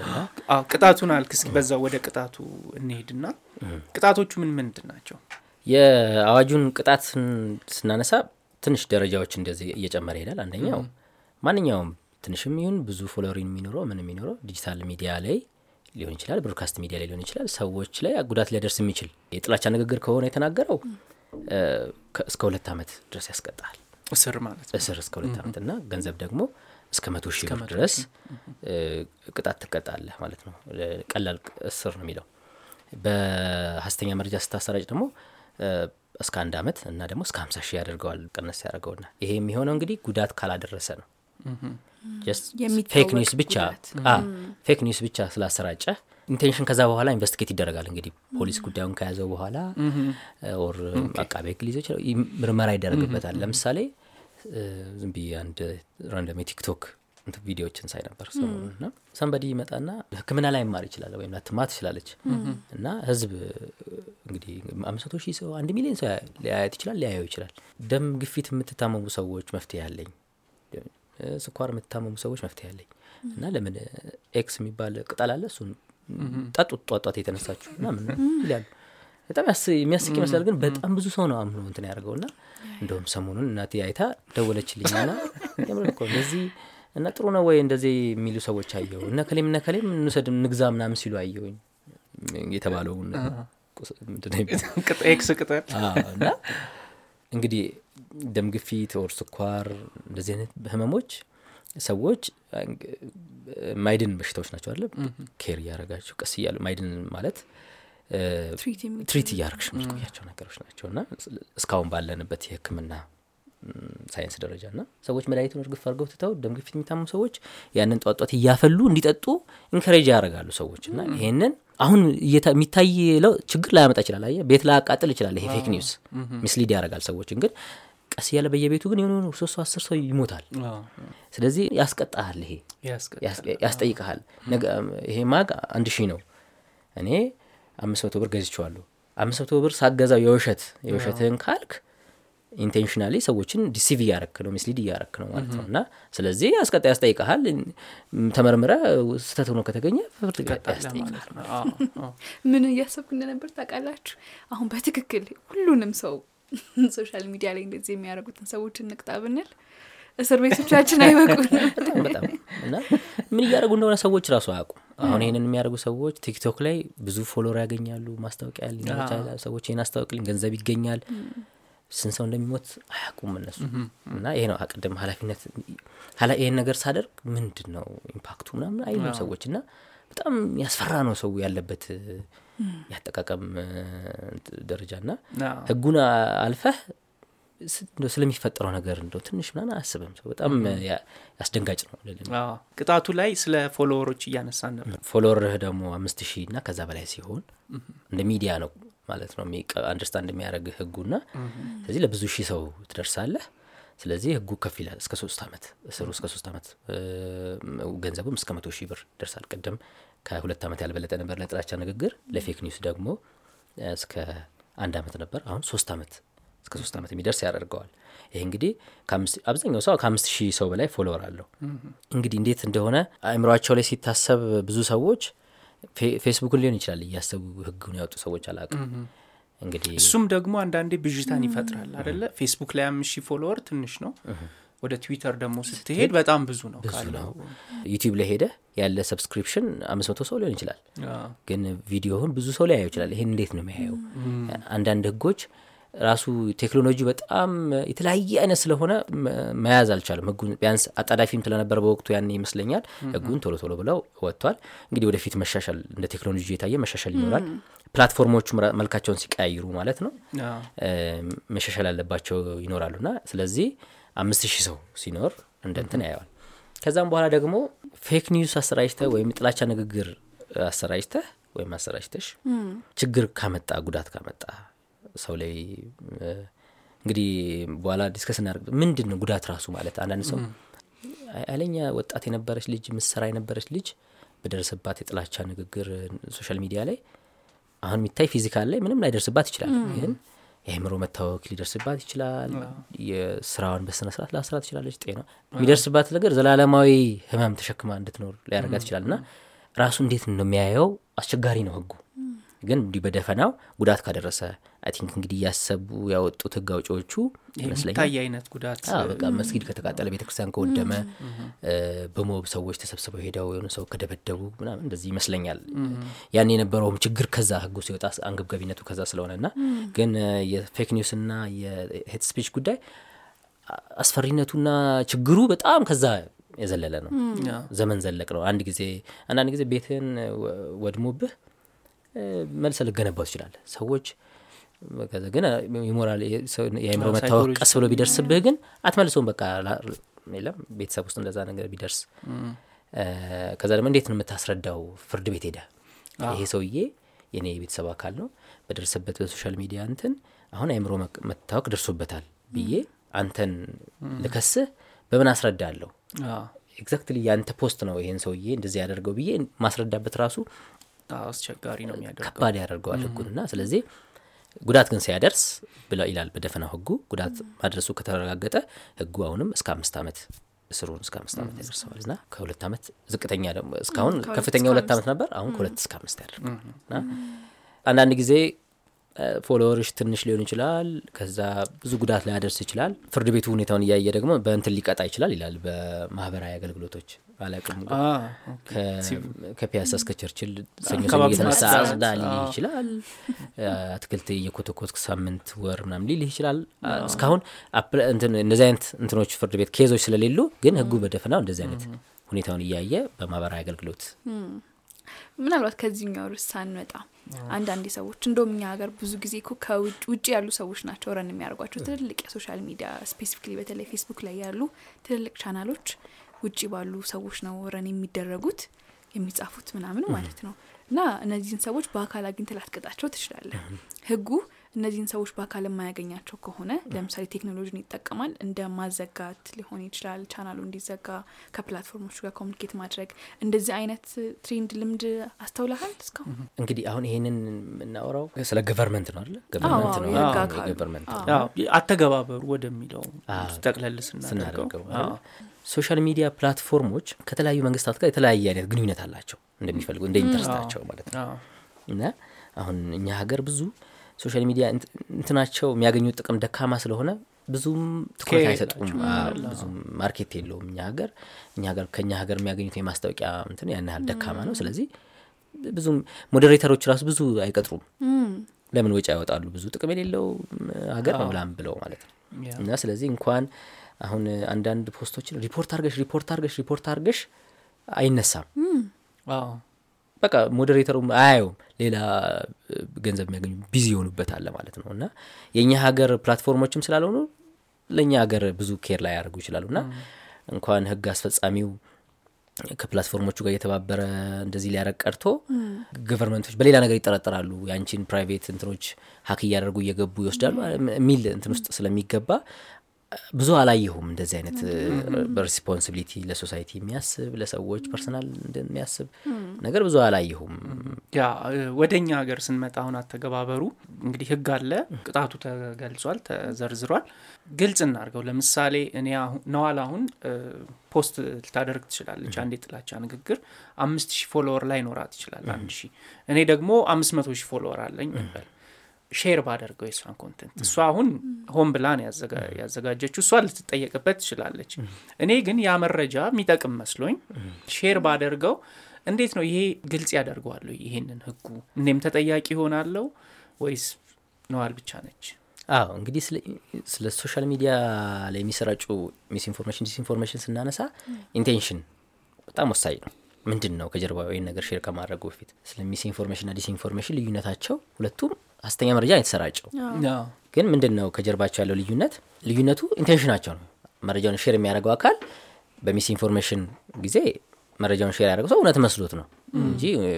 ቅጣቱን አልክ እስኪ በዛው ወደ ቅጣቱ እንሄድና ቅጣቶቹ ምን ምንድን ናቸው? የአዋጁን ቅጣት ስናነሳ ትንሽ ደረጃዎች እንደዚህ እየጨመረ ይሄዳል። አንደኛው ማንኛውም ትንሽም ይሁን ብዙ following የሚኖረው ምን የሚኖረው ዲጂታል ሚዲያ ላይ ሊሆን ይችላል broadcast ሚዲያ ላይ ሊሆን ይችላል ሰዎች ላይ ጉዳት ሊያደርስ የሚችል የጥላቻ ንግግር ከሆነ የተናገረው እስከ ሁለት ዓመት ድረስ ያስቀጣል። እስር ማለት እስር እስከ ሁለት ዓመት እና ገንዘብ ደግሞ እስከ መቶ ሺህ ብር ድረስ ቅጣት ትቀጣለህ ማለት ነው። ቀላል እስር ነው የሚለው። በሀሰተኛ መረጃ ስታሰራጭ ደግሞ እስከ አንድ አመት እና ደግሞ እስከ ሀምሳ ሺህ ያደርገዋል ቀነስ ያደርገውና ይሄ የሚሆነው እንግዲህ ጉዳት ካላደረሰ ነው። fake news ብቻ fake news ብቻ ስላሰራጨ intention ከዛ በኋላ investigate ይደረጋል እንግዲህ። ፖሊስ ጉዳዩን ከያዘው በኋላ or አቃቤ ህግ ሊይዘው ይችላል። ምርመራ ይደረግበታል። ለምሳሌ ዝም ብዬ አንድ random የቲክቶክ ቪዲዮዎችን ሳይ ነበር እና somebody ይመጣና ህክምና ላይማር ይችላል ወይም ላትማር ትችላለች እና ህዝብ እንግዲህ አምስት መቶ ሺህ ሰው አንድ ሚሊዮን ሰው ሊያያት ይችላል ሊያየው ይችላል። ደም ግፊት የምትታመሙ ሰዎች መፍትሄ አለኝ። እ፣ ስኳር የምትታመሙ ሰዎች መፍትሄ አለኝ። እና ለምን X የሚባል ቅጠል አለ እሱን ጠጡት ጧጧት የተነሳችሁ ምናምን ይላሉ በጣም ያስ- የሚያስቅ ይመስላል ግን በጣም ብዙ ሰው ነው አምኖ እንትን ያደርገው ና እንደውም ሰሞኑን እናቴ አይታ ደወለችልኝ ና እንደዚህ እና ጥሩ ነው ወይ እንደዚህ የሚሉ ሰዎች አየው እነ ከሌም እነ ከሌም እንውሰድ ንግዛ ምናምን ሲሉ አየውኝ የተባለውን ኤክስ ቅጠል። እና እንግዲህ ደም ግፊት ኦር ስኳር እንደዚህ አይነት ህመሞች ሰዎች ማይድን በሽታዎች ናቸው አለ ኬር እያረጋቸው ቀስ እያሉ ማይድን ማለት treat እያረግሽ የምትቆያቸው ነገሮች ናቸው። እና እስካሁን ባለንበት የህክምና ሳይንስ ደረጃ እና ሰዎች መድኃኒቱን እርግፍ አድርገው ትተው ደም ግፊት የሚታመሙ ሰዎች ያንን ጧጧት እያፈሉ እንዲጠጡ encourage ያደርጋሉ ሰዎች። እና ይሄንን አሁን የሚታየው ችግር ላያመጣ ይችላል። አየህ? ቤት ላያቃጥል ይችላል ይሄ fake news mislead ያደርጋል ሰዎችን። ግን ቀስ እያለ በየቤቱ ግን የሆነ ሶስት ሰው አስር ሰው ይሞታል። ስለዚህ ያስቀጣሃል ይሄ። ያስጠይቀሃል ይሄ mug አንድ ሺህ ነው። እኔ አምስት መቶ ብር ገዝቼዋለሁ። አምስት መቶ ብር ሳገዛው የውሸት የውሸትህን ካልክ intentionally ሰዎችን deceive እያረክ ነው mislead እያረክ ነው ማለት ነው። እና ስለዚህ ያስቀጣ ያስጠይቀሃል ተመርምሮ ስህተት ሆኖ ከተገኘ ፍርድ ያስጠይቃል ምን እያሰብኩ እንደነበር ታውቃላችሁ? አሁን በትክክል ሁሉንም ሰው social media ላይ እንደዚህ የሚያደርጉትን ሰዎች እንቅጣ ብንል እስር ቤቶቻችን በጣም በጣም እና ምን እያደረጉ እንደሆነ ሰዎች ራሱ አያውቁም አሁን ይህንን የሚያደርጉ ሰዎች ቲክቶክ ላይ ብዙ follower ያገኛሉ ማስታወቂያ ሊኖር ይችላል ሰዎች ይህን አስታወቅልኝ ገንዘብ ይገኛል። ስንት ሰው እንደሚሞት አያውቁም እነሱ። እና ይሄ ነው ቅድም ኃላፊነት ኃላ- ይሄን ነገር ሳደርግ ምንድን ነው impact ኡ ምናምን አይሉም ሰዎች። እና በጣም ያስፈራ ነው ሰው ያለበት ያጠቃቀም ደረጃ። እና ህጉን አልፈህ ስለሚፈጠረው ነገር እንደው ትንሽ ምናምን አያስብም ሰው። በጣም ያስደንጋጭ ነው ቅጣቱ ላይ ስለ follower ኦች እያነሳን ነበር። follower ህ ደግሞ አምስት ሺህ እና ከዛ በላይ ሲሆን እንደ ሚዲያ ነው ማለት ነው understand የሚያደርግ ህጉና ስለዚህ ለብዙ ሺህ ሰው ትደርሳለህ። ስለዚህ ህጉ ከፍ ይላል እስከ ሶስት ዓመት እስሩ እስከ ሶስት ዓመት ገንዘቡም እስከ መቶ ሺህ ብር ይደርሳል ቅድም ከሁለት ዓመት ያልበለጠ ነበር ለጥላቻ ንግግር። ለ fake news ደግሞ እስከ አንድ ዓመት ነበር። አሁን ሶስት ዓመት እስከ ሶስት ዓመት የሚደርስ ያደርገዋል። ይሄ እንግዲህ አብዛኛው ሰው ከአምስት ሺህ ሰው በላይ follower አለው። እንግዲህ እንዴት እንደሆነ አእምሯቸው ላይ ሲታሰብ ብዙ ሰዎች ፌስቡክን ሊሆን ይችላል እያሰቡ ህጉን ያወጡ ሰዎች አላውቅም። እንግዲህ እሱም ደግሞ አንዳንዴ ብዥታን ይፈጥራል አደለ ፌስቡክ ላይ አምስት ሺህ follower ትንሽ ነው። ወደ ትዊተር ደግሞ ስትሄድ በጣም ብዙ ነው ካለው ዩቲዩብ ላይ ሄደ ያለ subscription አምስት መቶ ሰው ሊሆን ይችላል። ግን ቪዲዮውን ብዙ ሰው ሊያየው ይችላል። ይሄን እንዴት ነው የሚያየው? አንዳንድ ህጎች ራሱ ቴክኖሎጂ በጣም የተለያየ አይነት ስለሆነ መያዝ አልቻለም። ህጉን ቢያንስ አጣዳፊም ስለነበረ በወቅቱ ያን ይመስለኛል። ህጉን ቶሎ ቶሎ ብለው ወጥቷል። እንግዲህ ወደፊት መሻሻል እንደ ቴክኖሎጂ የታየ መሻሻል ይኖራል። platform ኦቹም ራ- መልካቸውን ሲቀያይሩ ማለት ነው። መሻሻል ያለባቸው ይኖራሉ ና ስለዚህ አምስት ሺህ ሰው ሲኖር እንደ እንትን ያየዋል። ከዛም በኋላ ደግሞ fake news አሰራጭተህ ወይም ጥላቻ ንግግር አሰራጭተህ ወይም አሰራጭተሽ ችግር ካመጣ ጉዳት ካመጣ ሰው ላይ እንግዲህ በኋላ discuss እናደርግ። ምንድን ነው ጉዳት ራሱ ማለት አንዳንድ ሰው ኃይለኛ ወጣት የነበረች ልጅ የምትሰራ የነበረች ልጅ በደረሰባት የጥላቻ ንግግር social media ላይ አሁን የሚታይ physical ላይ ምንም ላይደርስባት ይችላል። ግን የአእምሮ መታወክ ሊደርስባት ይችላል። ስራዋን በስነ ስርዓት ላትሰራ ትችላለች። ጤና የሚደርስባት ነገር ዘላለማዊ ህመም ተሸክማ እንድትኖር ሊያደርጋት ይችላል እና ራሱ እንዴት ነው የሚያየው አስቸጋሪ ነው ህጉ ግን እንዲህ በደፈናው ጉዳት ካደረሰ I think እንግዲህ እያሰቡ ያወጡት ህግ አውጪዎቹ ይመስለኛል አይነት ጉዳት በቃ መስጊድ ከተቃጠለ ቤተ ክርስቲያን ከወደመ በ mob ሰዎች ተሰብስበው ሄደው የሆነ ሰው ከደበደቡ ምናምን እንደዚህ ይመስለኛል። ያን የነበረውም ችግር ከዛ ህጉ ሲወጣ አንገብጋቢነቱ ከዛ ስለሆነ እና ግን የ fake news እና የ hate speech ጉዳይ አስፈሪነቱና ችግሩ በጣም ከዛ የዘለለ ነው። ዘመን ዘለቅ ነው። አንድ ጊዜ አንዳንድ ጊዜ ቤትህን ወ- ወድሞብህ እ፣ መልሰህ ልገነባው ትችላለህ። ሰዎች ከዛ ግን ሞራል የአእምሮ መታወክ ቀስ ብሎ ቢደርስብህ ግን አትመልሰውም። በቃ የለም ቤተሰብ ውስጥ እንደዛ ነገር ቢደርስ ከዛ ደግሞ እንዴት ነው የምታስረዳው? ፍርድ ቤት ሄደ ይሄ ሰውዬ የኔ የቤተሰብ አካል ነው። በደረሰበት በ social media እንትን አሁን አእምሮ መቅ- መታወክ ደርሶበታል ብዬ አንተን ልከስህ በምን አስረዳለሁ? አዎ። exactly የአንተ post ነው ይሄን ሰውዬ እንደዚህ ያደረገው ብዬ ማስረዳበት ራሱ አስቸጋሪ ነው የሚያደርገው። ከባድ ያደርገዋል ህጉን እና ስለዚህ ጉዳት ግን ሲያደርስ ብለው ይላል በደፈናው ህጉ ጉዳት ማድረሱ ከተረጋገጠ ህጉ አሁንም እስከ አምስት ዓመት እስሩን እስከ አምስት ዓመት ያደርሰዋል እና ከሁለት ዓመት ዝቅተኛ ደግሞ እስካሁን ከፍተኛ ሁለት ዓመት ነበር አሁን ከሁለት እስከ አምስት ያደርገዋል አንዳንድ ጊዜ follower ሽ ትንሽ ሊሆን ይችላል ከዛ ብዙ ጉዳት ላያደርስ ይችላል። ፍርድ ቤቱ ሁኔታውን እያየ ደግሞ በእንትን ሊቀጣ ይችላል ይላል በማህበራዊ አገልግሎቶች አላቅም ከፒያሳ እስከ ቸርችል ሰኞ ሰኞ እየተነሳ አጽዳ ሊልህ ይችላል። አትክልት እየኮተኮትክ ሳምንት ወር ምናምን ሊልህ ይችላል። እስካሁን እንደዚህ አይነት እንትኖች ፍርድ ቤት case ኦች ስለሌሉ ግን ህጉ በደፈናው እንደዚህ አይነት ሁኔታውን እያየ በማህበራዊ አገልግሎት ምናልባት ከዚህኛው ርዕስ ሳንወጣ አንዳንድ ሰዎች እንደውም እኛ ሀገር ብዙ ጊዜ እኮ ከውጭ ውጭ ያሉ ሰዎች ናቸው run የሚያደርጓቸው። ትልልቅ የ social media specifically በተለይ ፌስቡክ ላይ ያሉ ትልልቅ ቻናሎች ውጭ ባሉ ሰዎች ነው run የሚደረጉት የሚጻፉት ምናምን ማለት ነው። እና እነዚህን ሰዎች በአካል አግኝተህ ላትቀጣቸው ትችላለህ። ህጉ እነዚህን ሰዎች በአካል የማያገኛቸው ከሆነ ለምሳሌ ቴክኖሎጂን ይጠቀማል እንደ ማዘጋት ሊሆን ይችላል ቻናሉ እንዲዘጋ ከ platform ኦች ጋር communicate ማድረግ። እንደዚህ አይነት trend ልምድ አስተውለሃል እስካሁን? እንግዲህ አሁን ይሄንን የምናወራው ስለ government ነው አለ government ነው አተገባበሩ ወደሚለው አዎ። ጠቅለል ስናደርገው social media platform ኦች ከተለያዩ መንግስታት ጋር የተለያየ አይነት ግንኙነት አላቸው እንደሚፈልጉ እንደ interest ኣቸው ማለት ነው። እና አሁን እኛ ሀገር ብዙ social media እንት- እንትናቸው የሚያገኙት ጥቅም ደካማ ስለሆነ ብዙም ትኩረት አይሰጡም። ብዙም market የለውም እኛ ሀገር። እኛ ሀገር ከእኛ ሀገር የሚያገኙት የማስታወቂያ እንትን ያን ያህል ደካማ ነው። ስለዚህ ብዙም moderator ኦች ራሱ ብዙ አይቀጥሩም። ለምን ወጪ ያወጣሉ? ብዙ ጥቅም የሌለው ሀገር ነው ምናምን ብለው ማለት ነው። እና ስለዚህ እንኳን አሁን አንዳንድ post ኦችን report አርገሽ ሪፖርት አርገሽ ሪፖርት አርገሽ አይነሳም። አዎ። በቃ moderator ኡም አያየውም ሌላ ገንዘብ የሚያገኙ busy የሆኑበታል ማለት ነው። እና የእኛ ሀገር platform ኦችም ስላልሆኑ ለእኛ ሀገር ብዙ care ላያደርጉ ይችላሉ። እና እንኳን ህግ አስፈጻሚው ከ platform ኦቹ ጋር እየተባበረ እንደዚህ ሊያረግ ቀርቶ government ኦች በሌላ ነገር ይጠረጠራሉ። የአንቺን private እንትኖች hack እያደረጉ እየገቡ ይወስዳሉ። የሚል እንትን ውስጥ ስለሚገባ ብዙ አላየሁም እንደዚህ አይነት በ responsibility ለ society የሚያስብ ለሰዎች personal እንደሚያስብ ነገር ብዙ አላየሁም። ያ ወደ እኛ ሀገር ስንመጣ አሁን አተገባበሩ እንግዲህ ህግ አለ ቅጣቱ ተገልጿል ተዘርዝሯል። ግልጽ እናርገው ለምሳሌ እኔ ነዋል አሁን post ልታደርግ ትችላለች አንድ የጥላቻ ንግግር። አምስት ሺህ follower ላይኖራት ይችላል አንድ ሺህ። እኔ ደግሞ አምስት መቶ ሺህ follower አለኝ ይበል share ባደርገው የእሷን content እሷ አሁን ሆን ብላ ነው ያዘጋ- ያዘጋጀችው። እሷ ልትጠየቅበት ትችላለች። እኔ ግን ያ መረጃ የሚጠቅም መስሎኝ share ባደርገው እንዴት ነው ይሄ ግልጽ ያደርገዋለሁ ይሄንን ህጉ? እኔም ተጠያቂ ይሆናለው ወይስ ነዋል ብቻ ነች? አዎ እንግዲህ ስለ- ሶሻል ሚዲያ ላይ የሚሰራጩ misinformation disinformation ስናነሳ intention በጣም ወሳኝ ነው። ምንድን ነው ከጀርባ ይህን ነገር share ከማድረጉ በፊት? ስለ misinformation ና disinformation ልዩነታቸው ሁለቱም ሀሰተኛ መረጃ የተሰራጨው። ግን ምንድን ነው ከጀርባቸው ያለው ልዩነት? ልዩነቱ intention ኣቸው ነው። መረጃውን share የሚያደርገው አካል በ misinformation ጊዜ መረጃውን share ያደረገው ሰው እውነት መስሎት ነው እንጂ እ,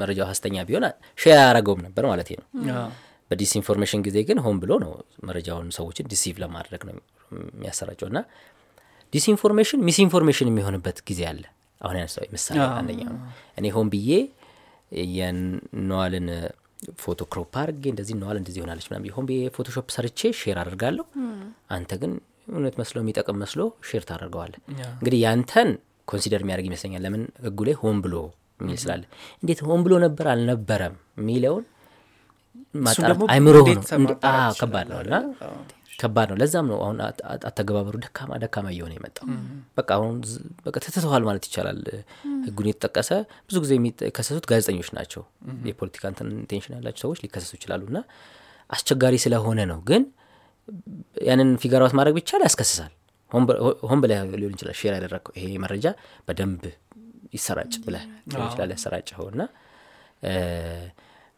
መረጃው ሀሰተኛ ቢሆን share አያደርገውም ነበር ማለት ነው። በ disinformation ጊዜ ግን ሆን ብሎ ነው መረጃውን ሰዎችን deceive ለማድረግ ነው የሚያሰራጨው። እና disinformation misinformation የሚሆንበት ጊዜ አለ። አሁን ያነሳው ምሳሌ አንደኛው ነው። እኔ ሆን ብዬ የነዋልን ፎቶ crop አድርጌ እንደዚህ ነዋል እንደዚህ ይሆናለች ምናምን ብዬ ሆን ብዬ Photoshop ሰርቼ share አደርጋለሁ አንተ ግን እውነት መስሎ የሚጠቅም መስሎ share ታደርገዋለህ። እንግዲህ ያንተን consider የሚያደርግ ይመስለኛል። ለምን ህጉ ላይ ሆን ብሎ የሚል ስላለ እንዴት ሆን ብሎ ነበር አልነበረም የሚለውን ማጣራት አይምሮ ነው። ከባድ ነው። እና ከባድ ነው። ለዛም ነው አሁን አተገባበሩ ደካማ ደካማ እየሆነ የመጣው። በቃ አሁን በቃ ትትተዋል ማለት ይቻላል። ህጉን የተጠቀሰ ብዙ ጊዜ የሚከሰሱት ጋዜጠኞች ናቸው። የፖለቲካ intention ያላቸው ሰዎች ሊከሰሱ ይችላሉ እና አስቸጋሪ ስለሆነ ነው። ግን ያንን out ማድረግ ቢቻል ያስከስሳል። ሆን ብለህ ሊሆን ይችላል share ያደረግከው ይሄ መረጃ በደንብ ይሰራጭ ብለህ ሊሆን ይችላል ያሰራጨኸው እና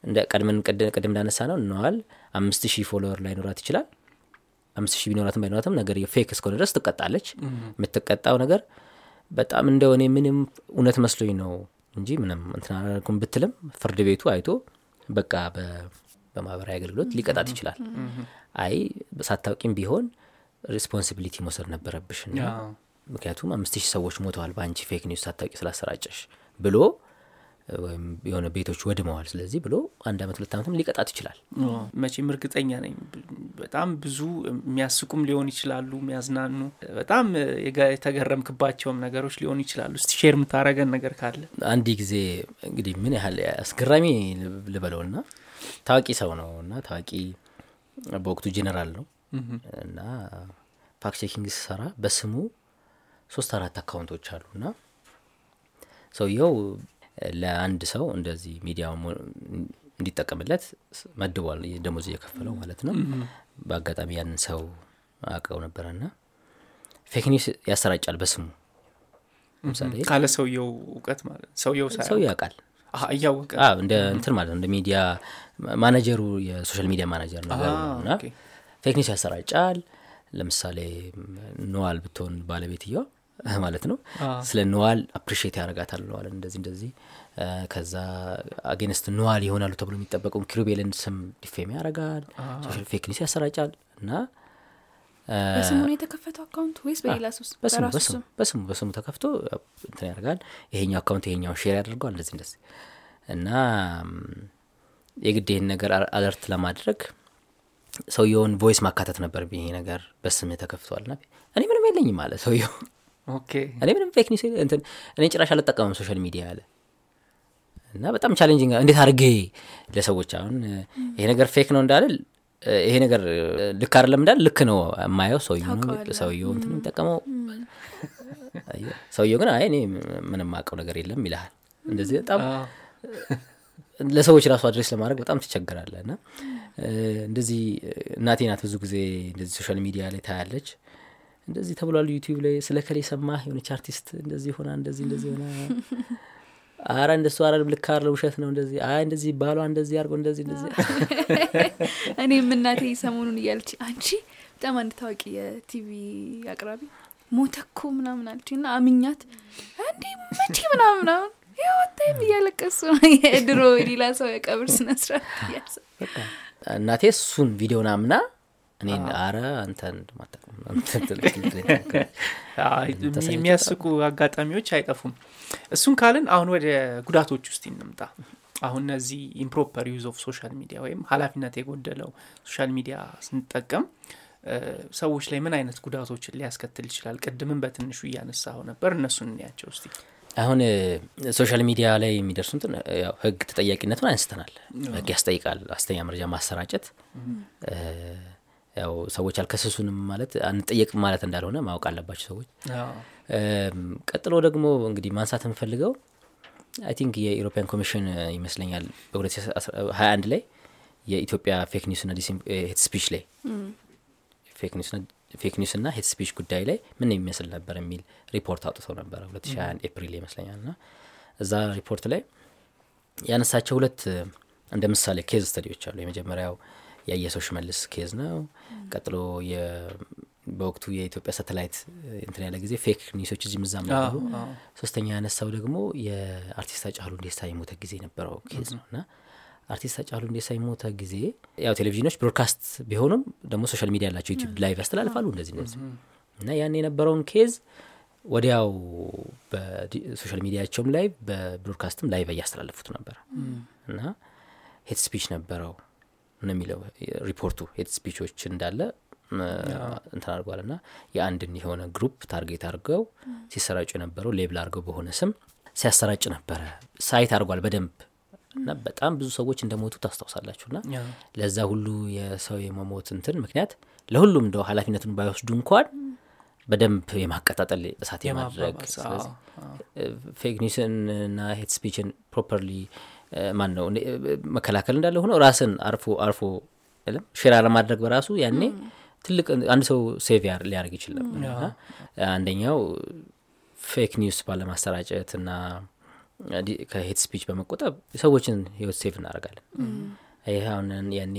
እንደ ቀድምን ቅድ- ቅድም እንዳነሳ ነው ነዋል አምስት ሺህ follower ላይኖራት ይችላል አምስት ሺህ ቢኖራትም ባይኖራትም ነገር fake እስከሆነ ድረስ ትቀጣለች። የምትቀጣው ነገር በጣም እንደሆነ ምንም እውነት መስሎኝ ነው እንጂ ምንም እንትን ብትልም ፍርድ ቤቱ አይቶ በቃ በማህበራዊ አገልግሎት ሊቀጣት ይችላል። አይ ሳታውቂም ቢሆን responsibility መውሰድ ነበረብሽ ምክንያቱም አምስት ሺህ ሰዎች ሞተዋል በአንቺ fake news ሳታውቂ ስላሰራጨሽ ብሎ ወይም የሆነ ቤቶች ወድመዋል ስለዚህ ብሎ አንድ አመት ሁለት አመትም ሊቀጣት ይችላል። መቼም እርግጠኛ ነኝ። በጣም ብዙ የሚያስቁም ሊሆን ይችላሉ የሚያዝናኑ በጣም የተገረምክባቸውም ነገሮች ሊሆኑ ይችላሉ። እስቲ share የምታረገን ነገር ካለ። አንድ ጊዜ እንግዲህ ምን ያህል አስገራሚ ልበለው ና ታዋቂ ሰው ነው እና ታዋቂ በወቅቱ ጄኔራል ነው። እና fact checking ሲሰራ በስሙ ሶስት አራት account ኦች አሉ እና ሰውየው ለአንድ ሰው እንደዚህ ሚዲያ እንዲጠቀምለት መድቧል ደሞዝ እየከፈለው ማለት ነው። በአጋጣሚ ያንን ሰው አውቀው ነበረ ና fake news ያሰራጫል በስሙ። ካለ ሰውየው እውቀት ማለት ሰውየው ሰው ያውቃል። እያወቀ? እንደ እንትን ማለት ነው። እንደ ሚዲያ manager ኡ የ social media manager okay። fake news ያሰራጫል። ለምሳሌ ነዋል ብትሆን ባለቤትየዋ ማለት ነው። ስለ ነዋል appreciate ያደርጋታል ነዋል እንደዚህ እንደዚህ። ከዛ against ነዋል ይሆናሉ ተብሎ የሚጠበቀውን ኪሩቤልን ስም defame ያደርጋል። social fake news ያሰራጫል። እና በስሙ ነው የተከፈተው account ወይስ በሌላ በስሙ በስሙ ተከፍቶ እንትን ያደርጋል። ይሄኛው account ይሄኛውን share ያደርገዋል። እንደዚህ እንደዚህ። እና የግድ ይህን ነገር alert ለማድረግ ሰውየውን voice ማካተት ነበር ይሄ ነገር በስም ተከፍቷል። ና እኔ ምንም የለኝም አለ ሰውየው እኔ ምንም fake news እንትን እኔ ጭራሽ አልጠቀምም social media አለ። እና በጣም challenging እንዴት አድርጌ ለሰዎች አሁን ይሄ ነገር fake ነው እንዳልል ይሄ ነገር ልክ አይደለም እንዳልል ልክ ነው የማየው ሰውየው እንትን የሚጠቀመው። ሰውየው ግን አይ እኔ ምንም አውቀው ነገር የለም ይልሃል። እንደዚህ በጣም ለሰዎች ራሱ address ለማድረግ በጣም ትቸግራለች እና እንደዚህ እናቴ ናት ብዙ ጊዜ እንደዚህ social media ላይ ታያለች እንደዚህ ተብሏል ዩቲዩብ ላይ ስለ እከሌ ሰማህ የሆነች አርቲስት እንደዚህ ሆና እንደዚህ እንደዚህ ሆና አረ እንደሱ አረ ልክ አለ ውሸት ነው እንደዚህ አይ እንደዚህ ባሏ እንደዚህ አድርጎ እንደዚህ እንደዚህ እኔም እናቴ ሰሞኑን እያለች አንቺ በጣም አንድ ታዋቂ የቲቪ አቅራቢ ሞተኮ ምናምን አለች እና አምኛት እንዴ መቼ ምናምን ህይወቷ አይ እያለቀሱ የድሮ የሌላ ሰው የቀብር ስነስርዓት እናቴ እሱን ቪዲዮን አምና እኔን አረ ተሰኝቶ የሚያስቁ አጋጣሚዎች አይጠፉም። እሱን ካልን አሁን ወደ ጉዳቶች ውስጥ እንምጣ። አሁን እነዚህ improper use of social media ወይም ኃላፊነት የጎደለው social media ስንጠቀም ሰዎች ላይ ምን አይነት ጉዳቶችን ሊያስከትል ይችላል? ቅድምን በትንሹ እያነሳው ነበር። እነሱን እንያቸው እስቲ። አሁን social media ላይ የሚደርሱትን ህግ ተጠያቂነቱን አንስተናል። ህግ ያስጠይቃል። ሀሰተኛ መረጃ ማሰራጨት ያው ሰዎች አልከሰሱንም ማለት አንጠየቅም ማለት እንዳልሆነ ማወቅ አለባቸው ሰዎች። ቀጥሎ ደግሞ እንግዲህ ማንሳት የምፈልገው I think የ European Commission ይመስለኛል በ2021 ላይ የኢትዮጵያ fake news ና hate speech ላይ fake news ና hate speech ጉዳይ ላይ ምን የሚመስል ነበር የሚል ሪፖርት አውጥተው ነበረ 2021 ኤፕሪል ይመስለኛል። ና እዛ ሪፖርት ላይ ያነሳቸው ሁለት እንደ ምሳሌ case study ዎች አሉ። የመጀመሪያው የአየሰው ሽመልስ ኬዝ ነው። ቀጥሎ በወቅቱ የኢትዮጵያ ሳተላይት እንትን ያለ ጊዜ fake news ኦች እዚህ ምዛም ነበሩ። ሶስተኛ ያነሳው ደግሞ የአርቲስት ሃጫሉ ሁንዴሳ የሞተ ጊዜ የነበረው case ነው። እና አርቲስት ሃጫሉ ሁንዴሳ የሞተ ጊዜ ያው ቴሌቪዥኖች broadcast ቢሆኑም ደግሞ social media ያላቸው ዩቲዩብ live ያስተላልፋሉ እንደዚህ እንደዚህ። እና ያን የነበረውን case ወዲያው በ social media ቸውም ላይ በ broadcast ም live እያስተላለፉት ነበር። እና hate speech ነበረው ነው የሚለው report ኡ hate speech ኦች እንዳለ እንትን አድርጓል። እና የአንድን የሆነ group target አድርገው ሲሰራጩ የነበረው label አድርገው በሆነ ስም ሲያሰራጭ ነበረ። cite አድርጓል በደንብ። እና በጣም ብዙ ሰዎች እንደሞቱ ታስታውሳላችሁ። ና ለዛ ሁሉ የሰው የመሞት እንትን ምክንያት ለሁሉም እንደው ኃላፊነቱን ባይወስዱ እንኳን በደንብ የማቀጣጠል እሳት የማድረግ fake news ን እና hate speech ን properly ማን ነው መከላከል እንዳለ ሆኖ ራስን አርፎ አርፎ share ለማድረግ በራሱ ያኔ ትልቅ አንድ ሰው save ሊያደርግ ይችል ነበር። አንደኛው ፌክ ኒውስ ባለማሰራጨት እና ከሄት ስፒች በመቆጠብ ሰዎችን ህይወት ሴቭ እናደርጋለን። ይህ አሁን ያኔ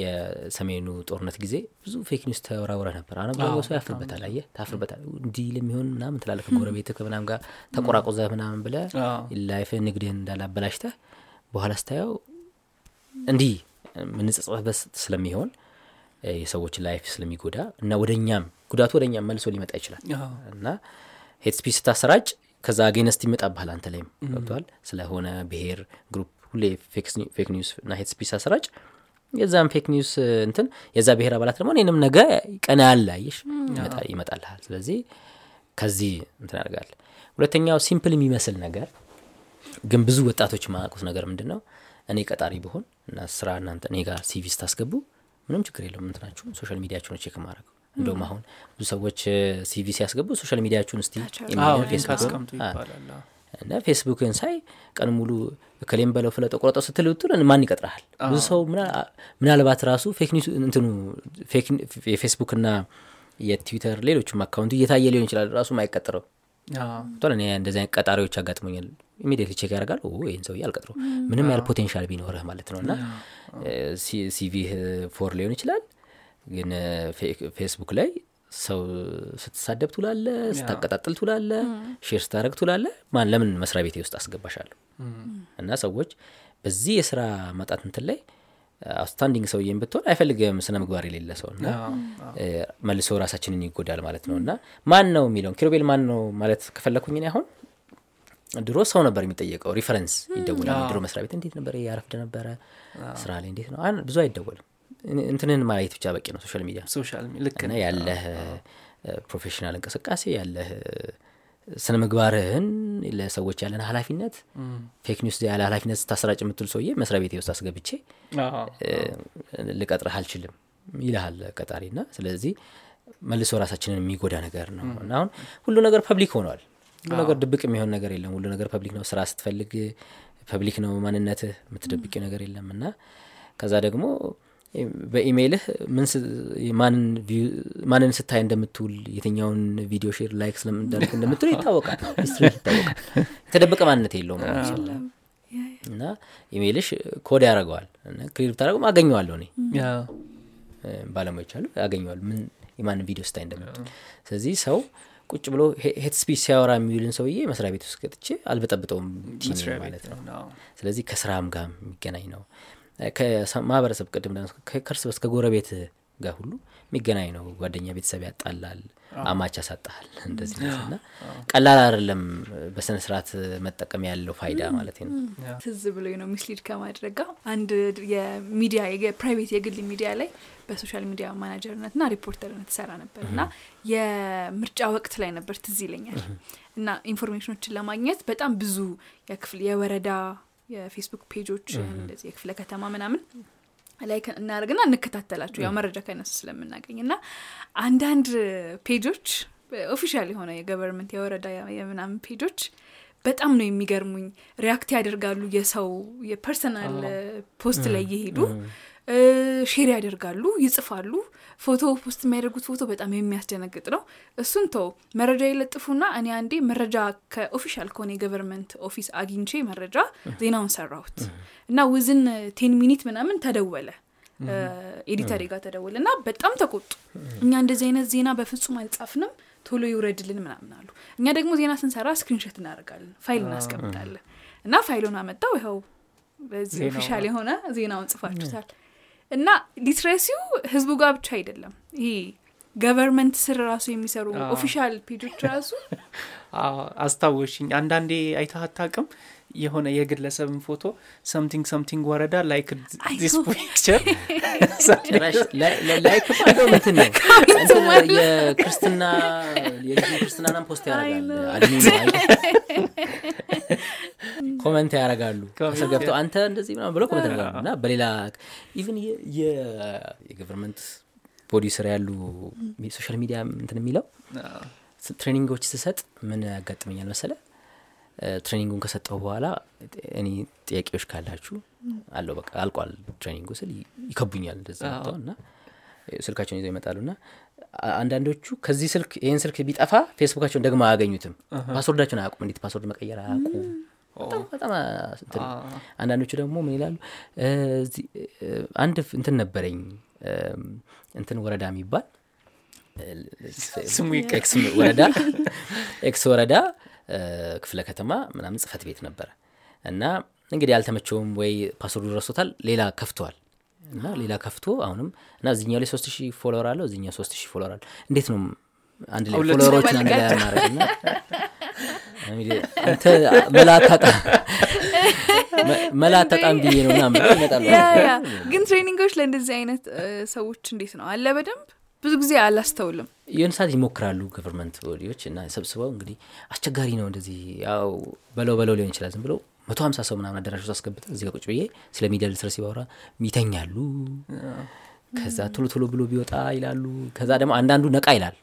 የሰሜኑ ጦርነት ጊዜ ብዙ ፌክ ኒውስ ተወራውረ ነበር። አነበበው ሰው ያፍርበታል። አየ ታፍርበታል። እንዲህ ለሚሆን ምናምን ትላለ ከጎረቤት ከምናም ጋር ተቆራቁዘ ምናምን ብለ ላይፍ ንግድህን እንዳላበላሽተህ በኋላ ስታየው እንዲህ ምንጽጽበት ስለሚሆን የሰዎች life ስለሚጎዳ እና ወደ እኛም ጉዳቱ ወደ እኛም መልሶ ሊመጣ ይችላል። እና hate speech ስታሰራጭ ከዛ against ይመጣብሃል አንተ ላይም ገብተዋል ስለሆነ ብሄር group ሁሌ fake news እና hate speech ሳሰራጭ የዛም fake news እንትን የዛ ብሔር አባላት ደግሞ እኔንም ነገ ቀና ያለ አየሽ? ይመጣልሃል። ስለዚህ ከዚህ እንትን ያደርጋል። ሁለተኛው simple የሚመስል ነገር ግን ብዙ ወጣቶች የማያውቁት ነገር ምንድን ነው እኔ ቀጣሪ ብሆን እና ስራ እናንተ እኔ ጋር CV ስታስገቡ ምንም ችግር የለውም። እንትናችሁ social media ችሁን check ማድረግ እንደውም አሁን ብዙ ሰዎች CV ሲያስገቡ social media ችሁን እስቲ እና ፌስቡክን ሳይ ቀን ሙሉ እከሌን በለው ፍለጠው ቆረጠው ስትል ብትል ማን ይቀጥረሃል ብዙ ሰው ምናልባት ራሱ እንትኑ የፌስቡክ ና የትዊተር ሌሎችም account ኡ እየታየ ሊሆን ይችላል ራሱ ማይቀጥረው ቶል እኔ እንደዚህ ቀጣሪዎች አጋጥሞኛል immediate check ያደርጋል። ይህን ሰውዬ አልቀጥሮ ምንም ያህል potential ቢኖርህ ማለት ነው። እና CV ህ four ሊሆን ይችላል። ግን ፌስቡክ ላይ ሰው ስትሳደብ ትውላለ ስታቀጣጥል ትውላለ share ስታደረግ ትውላለ ማን ለምን መስሪያ ቤቴ ውስጥ አስገባሻለሁ? እና ሰዎች በዚህ የስራ ማጣት እንትን ላይ outstanding ሰውዬም ብትሆን አይፈልግም ስነ ምግባር የሌለ ሰው። እና መልሶ ራሳችንን ይጎዳል ማለት ነው። እና ማን ነው የሚለውን ኪሮቤል ማን ነው ማለት ከፈለኩኝ አሁን ድሮ ሰው ነበር የሚጠየቀው reference ይደውላል ድሮ መስሪያ ቤት እንዴት ነበር ያረፍደ ነበረ? ስራ ላይ እንዴት ነው? ብዙ አይደወልም። እንትንን ማየት ብቻ በቂ ነው social media። እና ያለህ professional እንቅስቃሴ ያለህ ስነ ምግባርህን ለሰዎች ያለን ሀላፊነት fake news ያለ ሀላፊነት ስታሰራጭ የምትል ሰውዬ መስሪያ ቤቴ ውስጥ አስገብቼ ልቀጥረህ አልችልም ይልሃል ቀጣሪ ና ስለዚህ መልሶ ራሳችንን የሚጎዳ ነገር ነው። እና አሁን ሁሉ ነገር public ሆኗል ሁሉ ነገር ድብቅ የሚሆን ነገር የለም። ሁሉ ነገር public ነው። ስራ ስትፈልግ public ነው። ማንነትህ የምትደብቂ ነገር የለም። እና ከዛ ደግሞ በኢሜይልህ ማንን ስታይ እንደምትውል የትኛውን ቪዲዮ share like ስታደርግ እንደምትውል ይታወቃል። ይታወቃል። የተደበቀ ማንነት የለውም። እና ኢሜይልሽ ኮድ ያደረገዋል clear ብታደረጉም አገኘዋለሁ እኔ። ባለሙያዎች አሉ ያገኘዋል ምን የማንን ቪዲዮ ስታይ እንደምትውል። ስለዚህ ሰው ቁጭ ብሎ hate speech ሲያወራ የሚውልን ሰውዬ መስሪያ ቤት ውስጥ ገጥቼ አልበጠብጠውም ማለት ነው። ስለዚህ ከስራም ጋር የሚገናኝ ነው። ከማህበረሰብ ቅድም ከእርስ በርስ ከጎረቤት ጋር ሁሉ የሚገናኝ ነው። ጓደኛ ቤተሰብ ያጣላል አማች ያሳጣል እንደዚህ እና ቀላል አይደለም በስነ ስርዓት መጠቀም ያለው ፋይዳ ማለት ነው። ትዝ ብሎ ነው mislead ከማድረግ ጋር አንድ የሚዲያ የ private የግል ሚዲያ ላይ በ social media manager ነት ና ሪፖርተርነት ትሰራ ነበር እና የምርጫ ወቅት ላይ ነበር ትዝ ይለኛል። እና information ኦችን ለማግኘት በጣም ብዙ የክፍል የወረዳ የፌስቡክ page ኦች እንደዚህ የክፍለ ከተማ ምናምን ላይ እናደርግና እንከታተላቸው ያው መረጃ ከነሱ ስለምናገኝ እና አንዳንድ page ኦች official የሆነ የ government የወረዳ የምናምን page ኦች በጣም ነው የሚገርሙኝ። react ያደርጋሉ የሰው የ personal post ላይ እየሄዱ share ያደርጋሉ ይጽፋሉ። ፎቶ post የሚያደርጉት ፎቶ በጣም የሚያስደነግጥ ነው። እሱን ተው መረጃ የለጥፉና እኔ አንዴ መረጃ ከ official ከሆነ የ government office አግኝቼ መረጃ ዜናውን ሰራሁት። እና within ten minute ምናምን ተደወለ። editor ጋር ተደወለ እና በጣም ተቆጡ። እኛ እንደዚህ አይነት ዜና በፍጹም አልጻፍንም ቶሎ ይውረድልን ምናምን አሉ። እኛ ደግሞ ዜና ስንሰራ screenshot እናደርጋለን ፋይል እናስቀምጣለን። እና ፋይሉን አመጣው። ይኸው በዚህ official የሆነ ዜናውን ጽፋችሁታል እና literacy ው ህዝቡ ጋር ብቻ አይደለም። ይሄ government ስር ራሱ የሚሰሩ official page ኦች ራሱ አስታወሽኝ። አንዳንዴ አይተህ አታውቅም የሆነ የግለሰብን ፎቶ something something ወረዳ like this picture like እንትን ነው. የክርስትና የልጁን ክርስትናናም post ያደርጋል comment ያደርጋሉ. ከስር ገብተው አንተ እንደዚህ ምናምን ብለው comment ያደርጋሉ እና በሌላ even የ government body ስር ያሉ social media እንትን የሚለው training ኦች ስሰጥ ምን ያጋጥመኛል መሰለ training ኡን ከሰጠው በኋላ እኔ ጥያቄዎች ካላችሁ አለው በቃ አልቋል training ኡ ስል ይከቡኛል እንደዛ እና ስልካቸውን ይዘው ይመጣሉ እና አ- አንዳንዶቹ ከዚህ ስልክ ይህን ስልክ ቢጠፋ ፌስቡካቸውን ደግሞ አያገኙትም። password ኣቸውን አያውቁም። እንዴት password መቀየር አያውቁም? በጣም አንዳንዶቹ ደግሞ ምን ይላሉ? አንድ እንትን ነበረኝ። እንትን ወረዳ የሚባል X ወረዳ X ወረዳ ክፍለ ከተማ ምናምን ጽህፈት ቤት ነበረ። እና እንግዲህ አልተመቸውም ወይ password ኡ ረሶታል ሌላ ከፍተዋል እና ሌላ ከፍቶ አሁንም እና እዚኛው ላይ ሶስት ሺህ follower አለው እዚኛው ሶስት ሺህ follower አለው። እንዴት ነው አንድ ላይ follower ኦችን አንድ ላይ ማድረግ? እና እንግዲህ አንተ መላ አታጣም ብዬ ነው ምናምን ግን training ኦች ለእንደዚህ አይነት ሰዎች እንዴት ነው? አለ በደንብ ብዙ ጊዜ አላስተውልም። የሆነ ሰዓት ይሞክራሉ government body ዎች እና ሰብስበው እንግዲህ አስቸጋሪ ነው እንደዚህ ያው በለው በለው ሊሆን ይችላል ዝም ብለው መቶ ሀምሳ ሰው ምናምን አዳራሽ ውስጥ አስገብተን እዚህ ጋር ቁጭ ብዬ ስለ media literacy ስናወራ ይተኛሉ ከዛ ቶሎ ቶሎ ብሎ ቢወጣ ይላሉ። ከዛ ደግሞ አንዳንዱ ነቃ ይላል።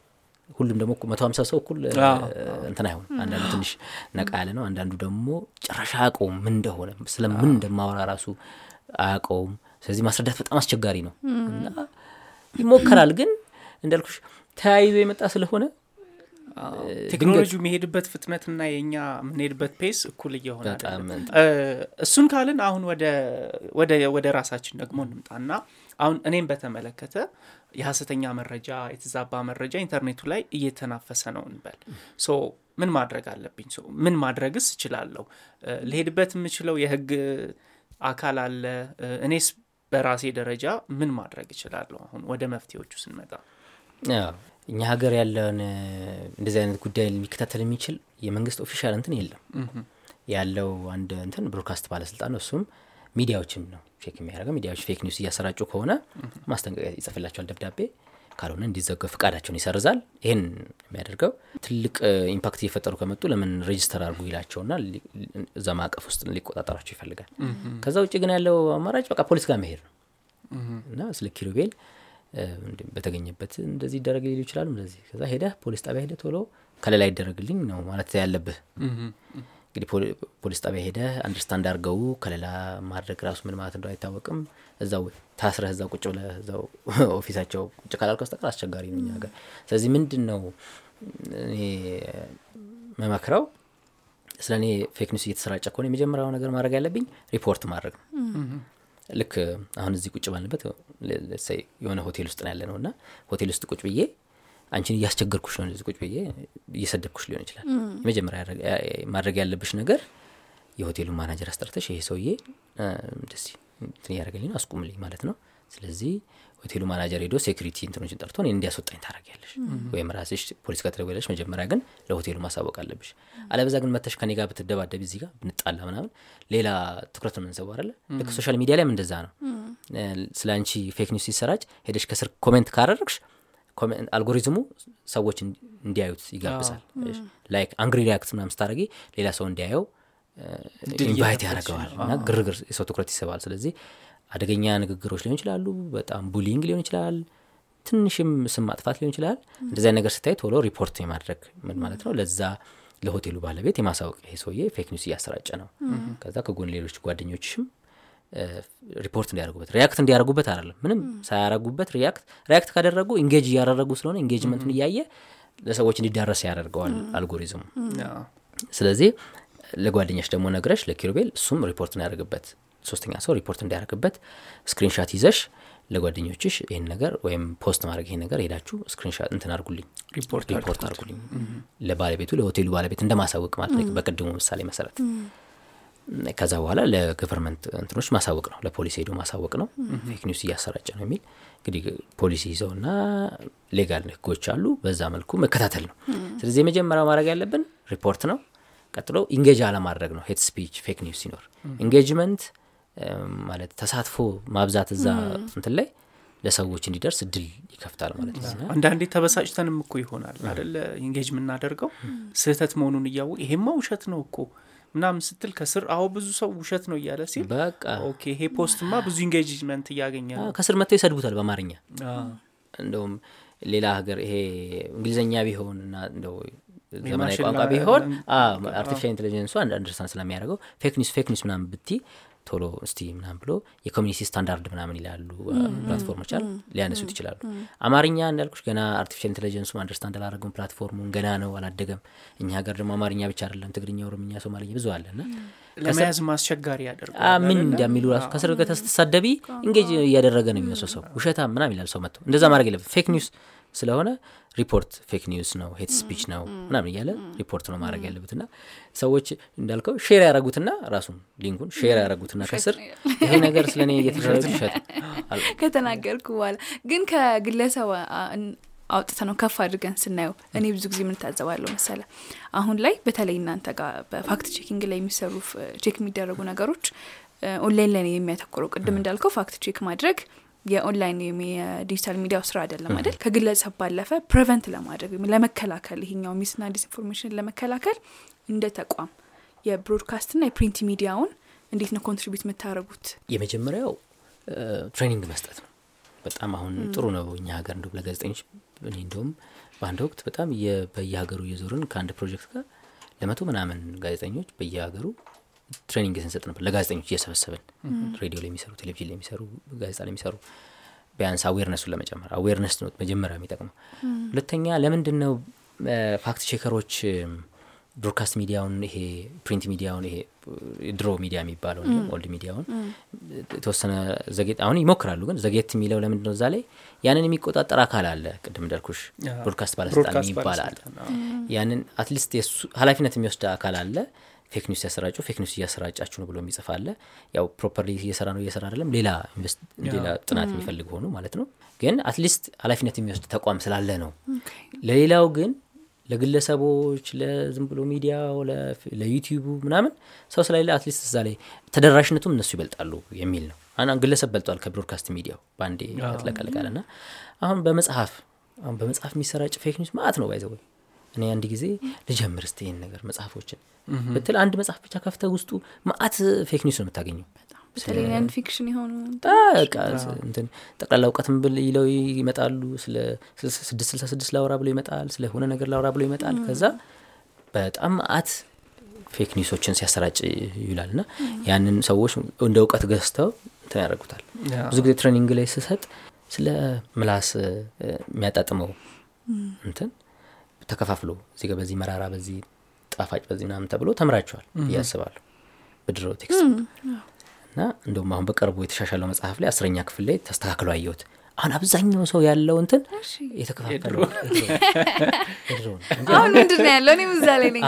ሁሉም ደግሞ መቶ ሀምሳ ሰው እኩል እንትን አይሆን አንዳንዱ ትንሽ ነቃ ያለ ነው። አንዳንዱ ደግሞ ጭራሽ አያውቀውም ምን እንደሆነ ስለምን እንደማወራ ራሱ አያውቀውም። ስለዚህ ማስረዳት በጣም አስቸጋሪ ነው። እና ይሞከራል ግን እንዳልኩሽ ተያይዞ የመጣ ስለሆነ ቴክኖሎጂ የሚሄድበት ፍጥነትና የእኛ የምንሄድበት pace እኩል እየሆነ እሱን ካልን አሁን ወደ ራሳችን ደግሞ እንምጣና አሁን እኔም በተመለከተ የሀሰተኛ መረጃ የተዛባ መረጃ ኢንተርኔቱ ላይ እየተናፈሰ ነው እንበል። so ምን ማድረግ አለብኝ? so ምን ማድረግስ እችላለሁ? ልሄድበት የምችለው የህግ አካል አለ? እኔስ በራሴ ደረጃ ምን ማድረግ እችላለሁ አሁን ወደ መፍትሄዎቹ ስንመጣ እኛ ሀገር ያለውን እ፣ እንደዚህ አይነት ጉዳይ ሊከታተል የሚችል የመንግስት official እንትን የለም። ያለው አንድ እንትን ብሮድካስት ባለስልጣን ነው እሱም ሚዲያዎችም ነው check የሚያደርገው። ሚዲያዎች fake news እያሰራጩ ከሆነ ማስጠንቀቂያ ይጽፍላቸዋል ደብዳቤ። ካልሆነ እንዲዘገው ፍቃዳቸውን ይሰርዛል። ይህን የሚያደርገው ትልቅ impact እየፈጠሩ ከመጡ ለምን register አድርጉ ይላቸውና እዛ ማዕቀፍ ውስጥ ሊቆጣጠራቸው ይፈልጋል። ከዛ ውጭ ግን ያለው አማራጭ በቃ ፖሊስ ጋር መሄድ ነው። እና ስለ ኪሩቤል በተገኘበት እንደዚህ ይደረግ ሊሉ ይችላሉ እንደዚህ ከዛ ሄደህ ፖሊስ ጣቢያ ሄደህ ቶሎ ከለላ ይደረግልኝ ነው ማለት ያለብህ። እንግዲህ ፖሊ- ፖሊስ ጣቢያ ሄደህ understand አድርገው ከለላ ማድረግ ራሱ ምን ማለት እንደው አይታወቅም። እዛው ታስረህ እዛው ቁጭ ብለህ እዛው office አቸው ቁጭ ካላልክ በስተቀር አስቸጋሪ ነው እኛ ስለዚህ ምንድን ነው እኔ መመክረው ስለ እኔ fake news እየተሰራጨ ከሆነ የመጀመሪያው ነገር ማድረግ ያለብኝ ሪፖርት ማድረግ ነው ልክ አሁን እዚህ ቁጭ ባልንበት የሆነ ሆቴል ውስጥ ነው ያለ ነው እና ሆቴል ውስጥ ቁጭ ብዬ አንቺን እያስቸገርኩሽ ነው እዚህ ቁጭ ብዬ እየሰደብኩሽ ሊሆን ይችላል። የመጀመሪያ ማድረግ ያለብሽ ነገር የሆቴሉን ማናጀር አስጠርተሽ ይሄ ሰውዬ እንደዚህ እንትን እያደረገልኝ ነው አስቁምልኝ ማለት ነው። ስለዚህ ሆቴሉ ማናጀር ሄዶ security እንትኖችን ጠርቶ እኔን እንዲያስወጣኝ ታደረጊያለሽ ወይም ራስሽ ፖሊስ ትደውያለሽ። መጀመሪያ ግን ለሆቴሉ ማሳወቅ አለብሽ። አለበዛ ግን መተሽ ከኔ ጋር ብትደባደብ እዚህ ጋር ብንጣላ ምናምን ሌላ ትኩረት ነው የምንስበው አለ ልክ social media ላይም እንደዛ ነው። ስለ አንቺ fake news ሲሰራጭ ሄደሽ ከስር comment ካደረግሽ comment- algorithm ኡ ሰዎች እንዲ- እንዲያዩት ይጋብዛል። like angry react ምናምን ስታደረጊ ሌላ ሰው እንዲያየው invite ነው። እና ግርግር የሰው ትኩረት ይስባል። ስለዚህ አደገኛ ንግግሮች ሊሆን ይችላሉ በጣም bullying ሊሆን ይችላል ትንሽም ስም ማጥፋት ሊሆን ይችላል። እንደዚያ ነገር ስታይ ቶሎ ሪፖርት የማድረግ ምን ማለት ነው? ለዛ ለሆቴሉ ባለቤት የማሳወቅ ይሄ ሰውዬ fake news እያሰራጨ ነው። ከዛ ከጎን ሌሎች ጓደኞችሽም ሪፖርት እንዲያደርጉበት react እንዲያደርጉበት አይደለም። ምንም ሳያደርጉበት react react ካደረጉ engage እያደረጉ ስለሆነ engagement ኡን እያየ ለሰዎች እንዲዳረስ ያደርገዋል አልጎሪዝሙ። ስለዚህ ለጓደኛሽ ደግሞ ነግረሽ ለኪሩቤል እሱም ሪፖርት እንዲያደርግበት ሶስተኛ ሰው ሪፖርት እንዲያደርግበት screenshot ይዘሽ ለጓደኞችሽ ይህን ነገር ወይም post ማድረግ ይህን ነገር ሄዳችሁ screenshot እንትን አርጉልኝ ሪፖርት አርጉልኝ ለባለቤቱ ለሆቴሉ ባለቤት እንደማሳወቅ ማለት ነው። በቅድሙ ምሳሌ መሰረት። ከዛ በኋላ ለ government እንትኖች ማሳወቅ ነው። ለፖሊስ ሄዶ ማሳወቅ ነው። fake news እያሰራጨ ነው የሚል እንግዲህ ፖሊሲ ይዘውና legal ህጎች አሉ። በዛ መልኩ መከታተል ነው። ስለዚህ የመጀመሪያው ማድረግ ያለብን ሪፖርት ነው። ቀጥሎ engage አለማድረግ ነው። hate speech fake news ሲኖር። engagement ማለት ተሳትፎ ማብዛት እዛ እንትን ላይ ለሰዎች እንዲደርስ እድል ይከፍታል ማለት ነው። አንዳንዴ ተበሳጭተንም እኮ ይሆናል አደለ engage የምናደርገው? ስህተት መሆኑን እያወቅን ይሄማ ውሸት ነው እኮ ምናምን ስትል ከስር አዎ ብዙ ሰው ውሸት ነው እያለ ሲል በቃ okay ይሄ post ማ ብዙ engagement እያገኘ ከስር መጥተው ይሰድቡታል በአማርኛ። እንደውም ሌላ ሀገር ይሄ እንግሊዝኛ ቢሆን እና እንደው ዘመናዊ ቋንቋ ቢሆን artificial intelligence ኡ understand ስለሚያደርገው fake news fake news ምናምን ብቲ ቶሎ እስቲ ምናምን ብሎ የ community standard ምናምን ይላሉ platform ኦች አሉ ሊያነሱት ይችላሉ። አማርኛ እንዳልኩሽ ገና artificial intelligence ኡ understand አላደረገም platform ኡን ገና ነው አላደገም። እኛ ሀገር ደግሞ አማርኛ ብቻ አይደለም ትግርኛ ኦሮምኛ ሶማልኛ ብዙ አለ እና ለመያዝ አስቸጋሪ ምን? እንደሚሉ ራሱ ከስር ከተሳደቢ engage እያደረገ ነው የሚመስለው ሰው ውሸታ ምናም ይላል ሰው መጥቶ። እንደዛ ማድረግ የለበት fake news ስለሆነ ሪፖርት fake news ነው hate speech ነው ምናምን እያለ ሪፖርት ነው ማድረግ ያለበት እና ሰዎች እንዳልከው share ያደረጉትና ራሱን link ኡን share ያደረጉትና ከስር ይሄ ነገር ስለ እኔ እየተደረገ ውሸት አል- ከተናገርኩ በኋላ ግን ከግለሰብ አውጥተ ነው ከፍ አድርገን ስናየው እኔ ብዙ ጊዜ የምንታዘባለሁ መሰለ? አሁን ላይ በተለይ እናንተ ጋር በ fact checking ላይ የሚሰሩ check የሚደረጉ ነገሮች ኦንላይን ላይ የሚያተኩረው። ቅድም እንዳልከው fact check ማድረግ የ online የ digital ሚዲያው ስራ አይደለም አይደል? ከግለሰብ ባለፈ prevent ለማድረግ ወይም ለመከላከል ይሄኛው mis ና disinformation ለመከላከል እንደ ተቋም የ broadcast ና የ print ሚዲያውን እንዴት ነው contribute የምታደርጉት? የመጀመሪያው training መስጠት ነው። በጣም አሁን ጥሩ ነው እኛ ሀገር እንዲሁም ለጋዜጠኞች እኔ እንደውም በአንድ ወቅት በጣም በየሀገሩ እየዞርን ከአንድ ፕሮጀክት ጋር ለመቶ ምናምን ጋዜጠኞች በየሀገሩ training ስንሰጥ ነበር። ለጋዜጠኞች እየሰበሰብን ሬዲዮ ላይ የሚሰሩ ቴሌቪዥን ላይ የሚሰሩ ጋዜጣ ላይ የሚሰሩ ቢያንስ awareness ኡን ለመጨመር awareness ነው መጀመሪያ የሚጠቅመው። ሁለተኛ ለምንድን ነው fact checker ኦች broadcast ሚዲያውን ይሄ print ሚዲያውን ይሄ ድሮ ሚዲያ የሚባለውን old ሚዲያውን የተወሰነ ዘጌት አሁን ይሞክራሉ ግን ዘጌት የሚለው ለምንድን ነው እዛ ላይ ያንን የሚቆጣጠር አካል አለ። ቅድም እንዳልኩሽ broadcast ባለስልጣን አዎ። ያንን at least የሱ ኃላፊነት የሚወስድ አካል አለ fake news ያሰራጩ fake news እያሰራጫችሁ ነው ብሎ የሚጽፍ አለ። ያው properly እየሰራ ነው እየሰራ አይደለም። ሌላ ሌላ ጥናት የሚፈልግ ሆኑ ማለት ነው። ግን at least ኃላፊነት የሚወስድ ተቋም ስላለ ነው። ለሌላው ግን ለግለሰቦች ለዝም ብሎ ሚዲያው ለ YouTube ኡ ምናምን ሰው ስለሌለ at least እዛ ላይ ተደራሽነቱም እነሱ ይበልጣሉ የሚል ነው። ግለሰብ በልጧል ከ broadcast ሚዲያው በአንዴ ያጥለቀልቃል እና አሁን በመጽሐፍ አሁን በመጽሐፍ የሚሰራጭ fake news ማአት ነው by the way እኔ አንድ ጊዜ ልጀምር እስቲ ይህን ነገር መጽሐፎችን ብትል አንድ መጽሐፍ ብቻ ከፍተ ውስጡ ማአት fake news ነው የምታገኘው። fiction የሆኑ በቃ እንትን ጠቅላላ እውቀትም ብል ይለው ይመጣሉ። ስለ ስድስት ስልሳ ስድስት ላውራ ብሎ ይመጣል ስለ ሆነ ነገር ላውራ ብሎ ይመጣል። ከዛ በጣም ማአት fake news ኦችን ሲያሰራጭ ይውላል። እና ያንን ሰዎች እንደ እውቀት ገዝተው እንትን ያደርጉታል። ብዙ ጊዜ training ላይ ስሰጥ ስለ ምላስ የሚያጣጥመው እንትን ተከፋፍሎ እዚህ ጋር በዚህ መራራ በዚህ ጣፋጭ በዚህ ምናምን ተብሎ ተምራችኋል ብዬ አስባለሁ። በድሮ text እና እንደውም አሁን በቅርቡ የተሻሻለው መጽሐፍ ላይ አስረኛ ክፍል ላይ ተስተካክሎ አየሁት። አሁን አብዛኛው ሰው ያለው እንትን የተከፋፈለው አሁን ምንድን ነው። ያለው? እኔም እዛ ላይ ነኝ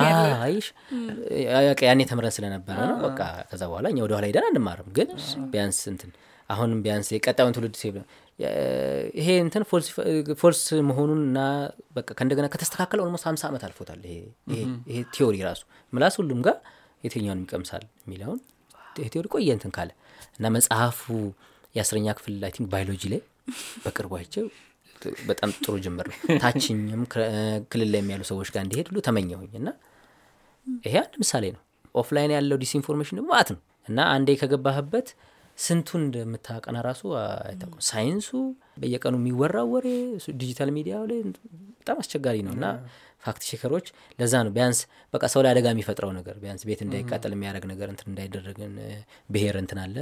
ያኔ ተምረን ስለነበረ ነው። በቃ ከዛ በኋላ እኛ ወደኋላ ሄደን አንማርም። ግን ቢያንስ እንትን አሁንም ቢያንስ የቀጣዩን ትውልድ ሴ ይሄ እንትን false መሆኑን እና በቃ ከእንደገና ከተስተካከለ almost ሀምሳ ዓመት አልፎታል ይሄ theory ራሱ። ምላስ ሁሉም ጋር የትኛውን ይቀምሳል የሚለውን theory ቆየ እንትን ካለ እና መጽሐፉ የአስረኛ ክፍል I think biology ላይ በቅርቡ አይቼው በጣም ጥሩ ጅምር ነው። ታችኝም ክልል ላይ ያሉ ሰዎች ጋር እንዲሄድ ሁሉ ተመኘሁኝ እና ይሄ አንድ ምሳሌ ነው። offline ያለው disinformation ደግሞ መዓት ነው። እና አንዴ ከገባህበት ስንቱን እንደምታቀና ራሱ አይታወቅም። ሳይንሱ በየቀኑ የሚወራው ወሬ ዲጂታል ሚዲያው ላይ በጣም አስቸጋሪ ነው እና fact checker ኦች ለዛ ነው። ቢያንስ በቃ ሰው ላይ አደጋ የሚፈጥረው ነገር ቢያንስ ቤት እንዳይቃጠል የሚያደርግ ነገር እንትን እንዳይደረግን ብሄር እንትን አለ።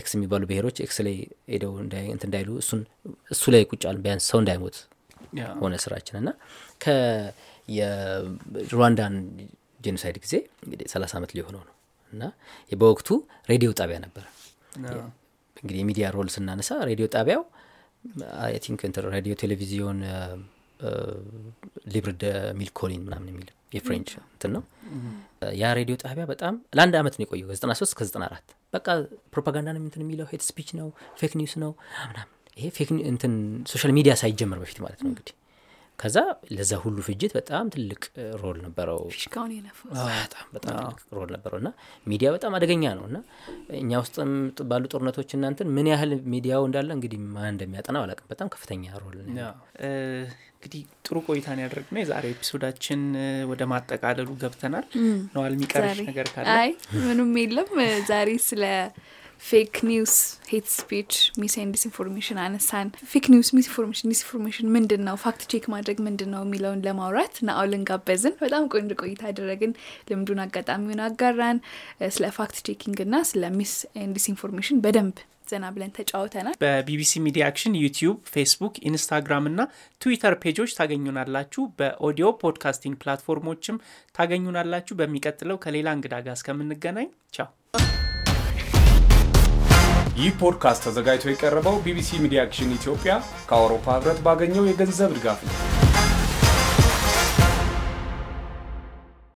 X የሚባሉ ብሄሮች X ላይ ሄደው እንትን እንዳይሉ እሱን እሱ ላይ ቁጫል ቢያንስ ሰው እንዳይሞት ሆነ ስራችን እና የሩዋንዳን genocide ጊዜ እንግዲህ ሰላሳ ዓመት ሊሆነው ነው እና በወቅቱ ሬዲዮ ጣቢያ ነበረ እንግዲህ የሚዲያ role ስናነሳ ሬዲዮ ጣቢያው I think Radio Télévision Libre des Mille Collines ምናምን የሚል የ French እንትን ነው። ያ ሬዲዮ ጣቢያ በጣም ለአንድ አመት ነው የቆየው ከዘጠና ሶስት ከዘጠና አራት በቃ ፕሮፓጋንዳ ነው እንትን የሚለው hate speech ነው fake news ነው ምናምን ይሄ fake እንትን social media ሳይጀመር በፊት ማለት ነው እንግዲህ ከዛ ለዛ ሁሉ ፍጅት በጣም ትልቅ role ነበረው። በጣም በጣም ትልቅ role ነበረው እና ሚዲያ በጣም አደገኛ ነው እና እኛ ውስጥም ባሉ ጦርነቶች እና እንትን ምን ያህል ሚዲያው እንዳለ እንግዲህ ማን እንደሚያጠናው አላውቅም። በጣም ከፍተኛ role እንግዲህ ጥሩ ቆይታን ያደረግነው የዛሬ episode ኣችን ወደ ማጠቃለሉ ገብተናል። ነዋል የሚቀርሽ ነገር ካለ? አይ ምንም የለም። ዛሬ ስለ fake news hate speech mis disinformation አነሳን fake news misinformation disinformation ምንድን ነው fact check ማድረግ ምንድን ነው የሚለውን ለማውራት ናአውልን ጋበዝን በጣም ቆንጆ ቆይታ አደረግን ልምዱን አጋጣሚውን አጋራን። ስለ fact checking እና ስለ mis and disinformation በደንብ ዘና ብለን ተጫውተናል። በ BBC Media Action YouTube Facebook Instagram እና Twitter page ኦች ታገኙናላችሁ። በ audio podcasting platform ኦችም ታገኙናላችሁ። በሚቀጥለው ከሌላ እንግዳ ጋር እስከምንገናኝ ቻው ይህ ፖድካስት ተዘጋጅቶ የቀረበው BBC Media Action ኢትዮጵያ ከአውሮፓ ህብረት ባገኘው የገንዘብ ድጋፍ ነው